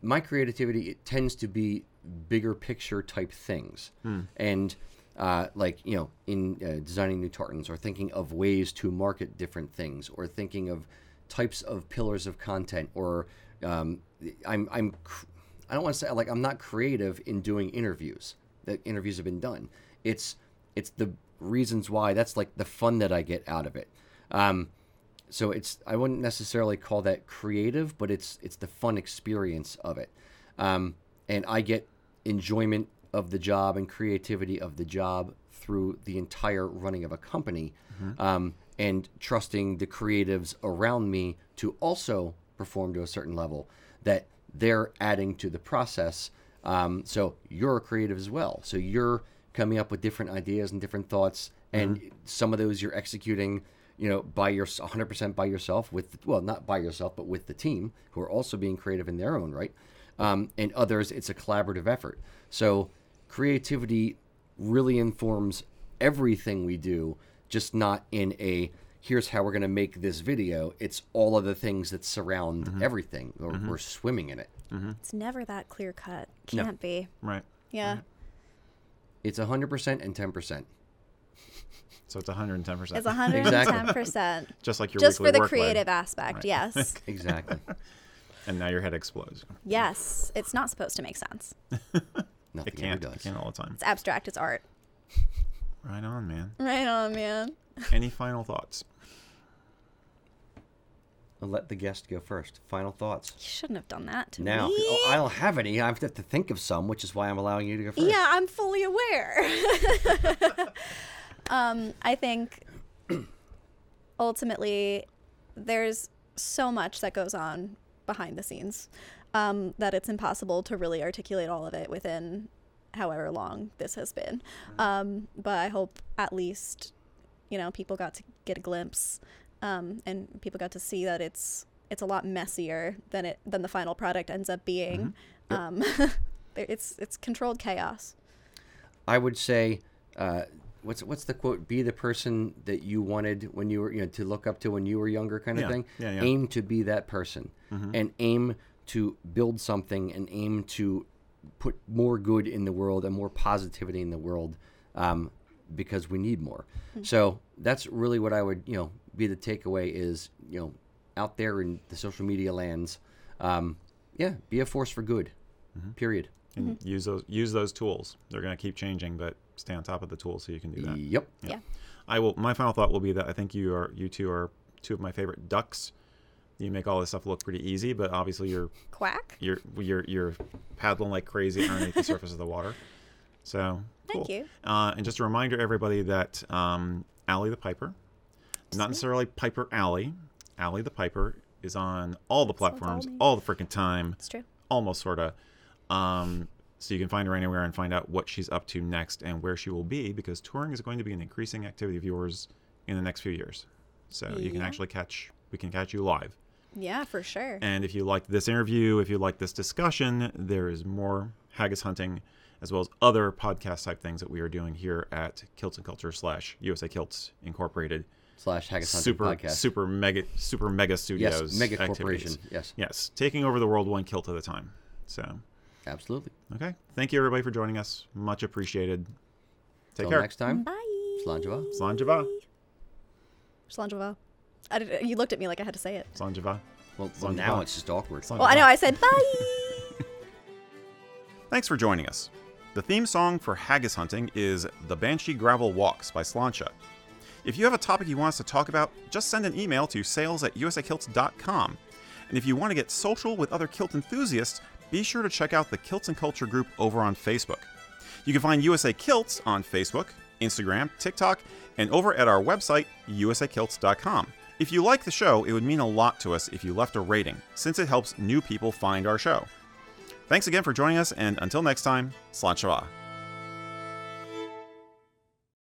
My creativity it tends to be bigger picture type things, and uh, like you know, in uh, designing new tartans or thinking of ways to market different things, or thinking of types of pillars of content, or um, I'm I'm cr- I don't want to say like I'm not creative in doing interviews. That interviews have been done. It's it's the reasons why. That's like the fun that I get out of it. Um, so it's I wouldn't necessarily call that creative, but it's it's the fun experience of it, um, and I get enjoyment of the job and creativity of the job through the entire running of a company, um, and trusting the creatives around me to also perform to a certain level that they're adding to the process. Um, so you're a creative as well. So you're coming up with different ideas and different thoughts, and some of those you're executing you know, by your 100% by yourself with, well, not by yourself, but with the team who are also being creative in their own right. Um, and others, it's a collaborative effort. So creativity really informs everything we do, just not in a here's how we're going to make this video. It's all of the things that surround mm-hmm. everything. Or mm-hmm. We're swimming in it. Mm-hmm. It's never that clear cut. No. Can't be. Right. Yeah. It's 100% and 10%. So it's 110. percent It's 110%. exactly. Just like your Just for the work load. creative aspect. Right. Yes. Exactly. And now your head explodes. yes. It's not supposed to make sense. Nothing It can't. ever It can't all the time. It's abstract. It's art. Right on, man. Right on, man. Any final thoughts? I'll let the guest go first. Final thoughts. You shouldn't have done that to Now, me. oh, I don't have any. I have to think of some, which is why I'm allowing you to go first. Yeah, I'm fully aware. um, I think ultimately there's so much that goes on behind the scenes um, that it's impossible to really articulate all of it within however long this has been. Um, but I hope at least you know people got to get a glimpse um, and people got to see that it's it's a lot messier than it than the final product ends up being. Um, it's it's controlled chaos. I would say, uh, what's what's the quote? Be the person that you wanted when you were, you know, to look up to when you were younger, kind of Yeah, thing. yeah, yeah. Aim to be that person, and aim to build something, and aim to put more good in the world and more positivity in the world, um, because we need more. So that's really what I would, you know, be the takeaway is, you know, out there in the social media lands, um, yeah, be a force for good. Period. And use those use those tools. They're going to keep changing, but stay on top of the tools so you can do that. Yep. Yeah. I will. My final thought will be that I think you are you two are two of my favorite ducks. You make all this stuff look pretty easy, but obviously you're Quack. you're you're you're paddling like crazy underneath the surface of the water. So Thank you. Uh, and just a reminder, everybody, that um, Ally the Piper, not necessarily Piper Ally, Ally the Piper is on all the platforms all the freaking time, It's true. almost sorta. Um, so you can find her anywhere and find out what she's up to next and where she will be because touring is going to be an increasing activity of yours in the next few years. So you can actually catch we can catch you live. Yeah, for sure. And if you liked this interview, if you liked this discussion, there is more haggis hunting as well as other podcast type things that we are doing here at Kilts and Culture slash USA Kilts Incorporated. Slash Haggis Hunting Super, podcast. super mega, super mega studios. Yes, mega activities. corporation. Yes, Yes, taking over the world one kilt at a time. So, absolutely. okay. Thank you everybody for joining us. Much appreciated. Take Till care. next time. Bye. Slanjava. Slanjava. Slanjava. I did, you looked at me like I had to say it. Slanjava. Well, well now it's just awkward. Slanjava. Well, I know I said bye. Thanks for joining us. The theme song for Haggis Hunting is The Banshee Gravel Walks by Slancha. If you have a topic you want us to talk about, just send an email to sales at usakilts.com. And if you want to get social with other kilt enthusiasts, be sure to check out the Kilts and Culture group over on Facebook. You can find USA Kilts on Facebook, Instagram, TikTok, and over at our website, usakilts.com. If you like the show, it would mean a lot to us if you left a rating, since it helps new people find our show. Thanks again for joining us, and until next time, Slanchava.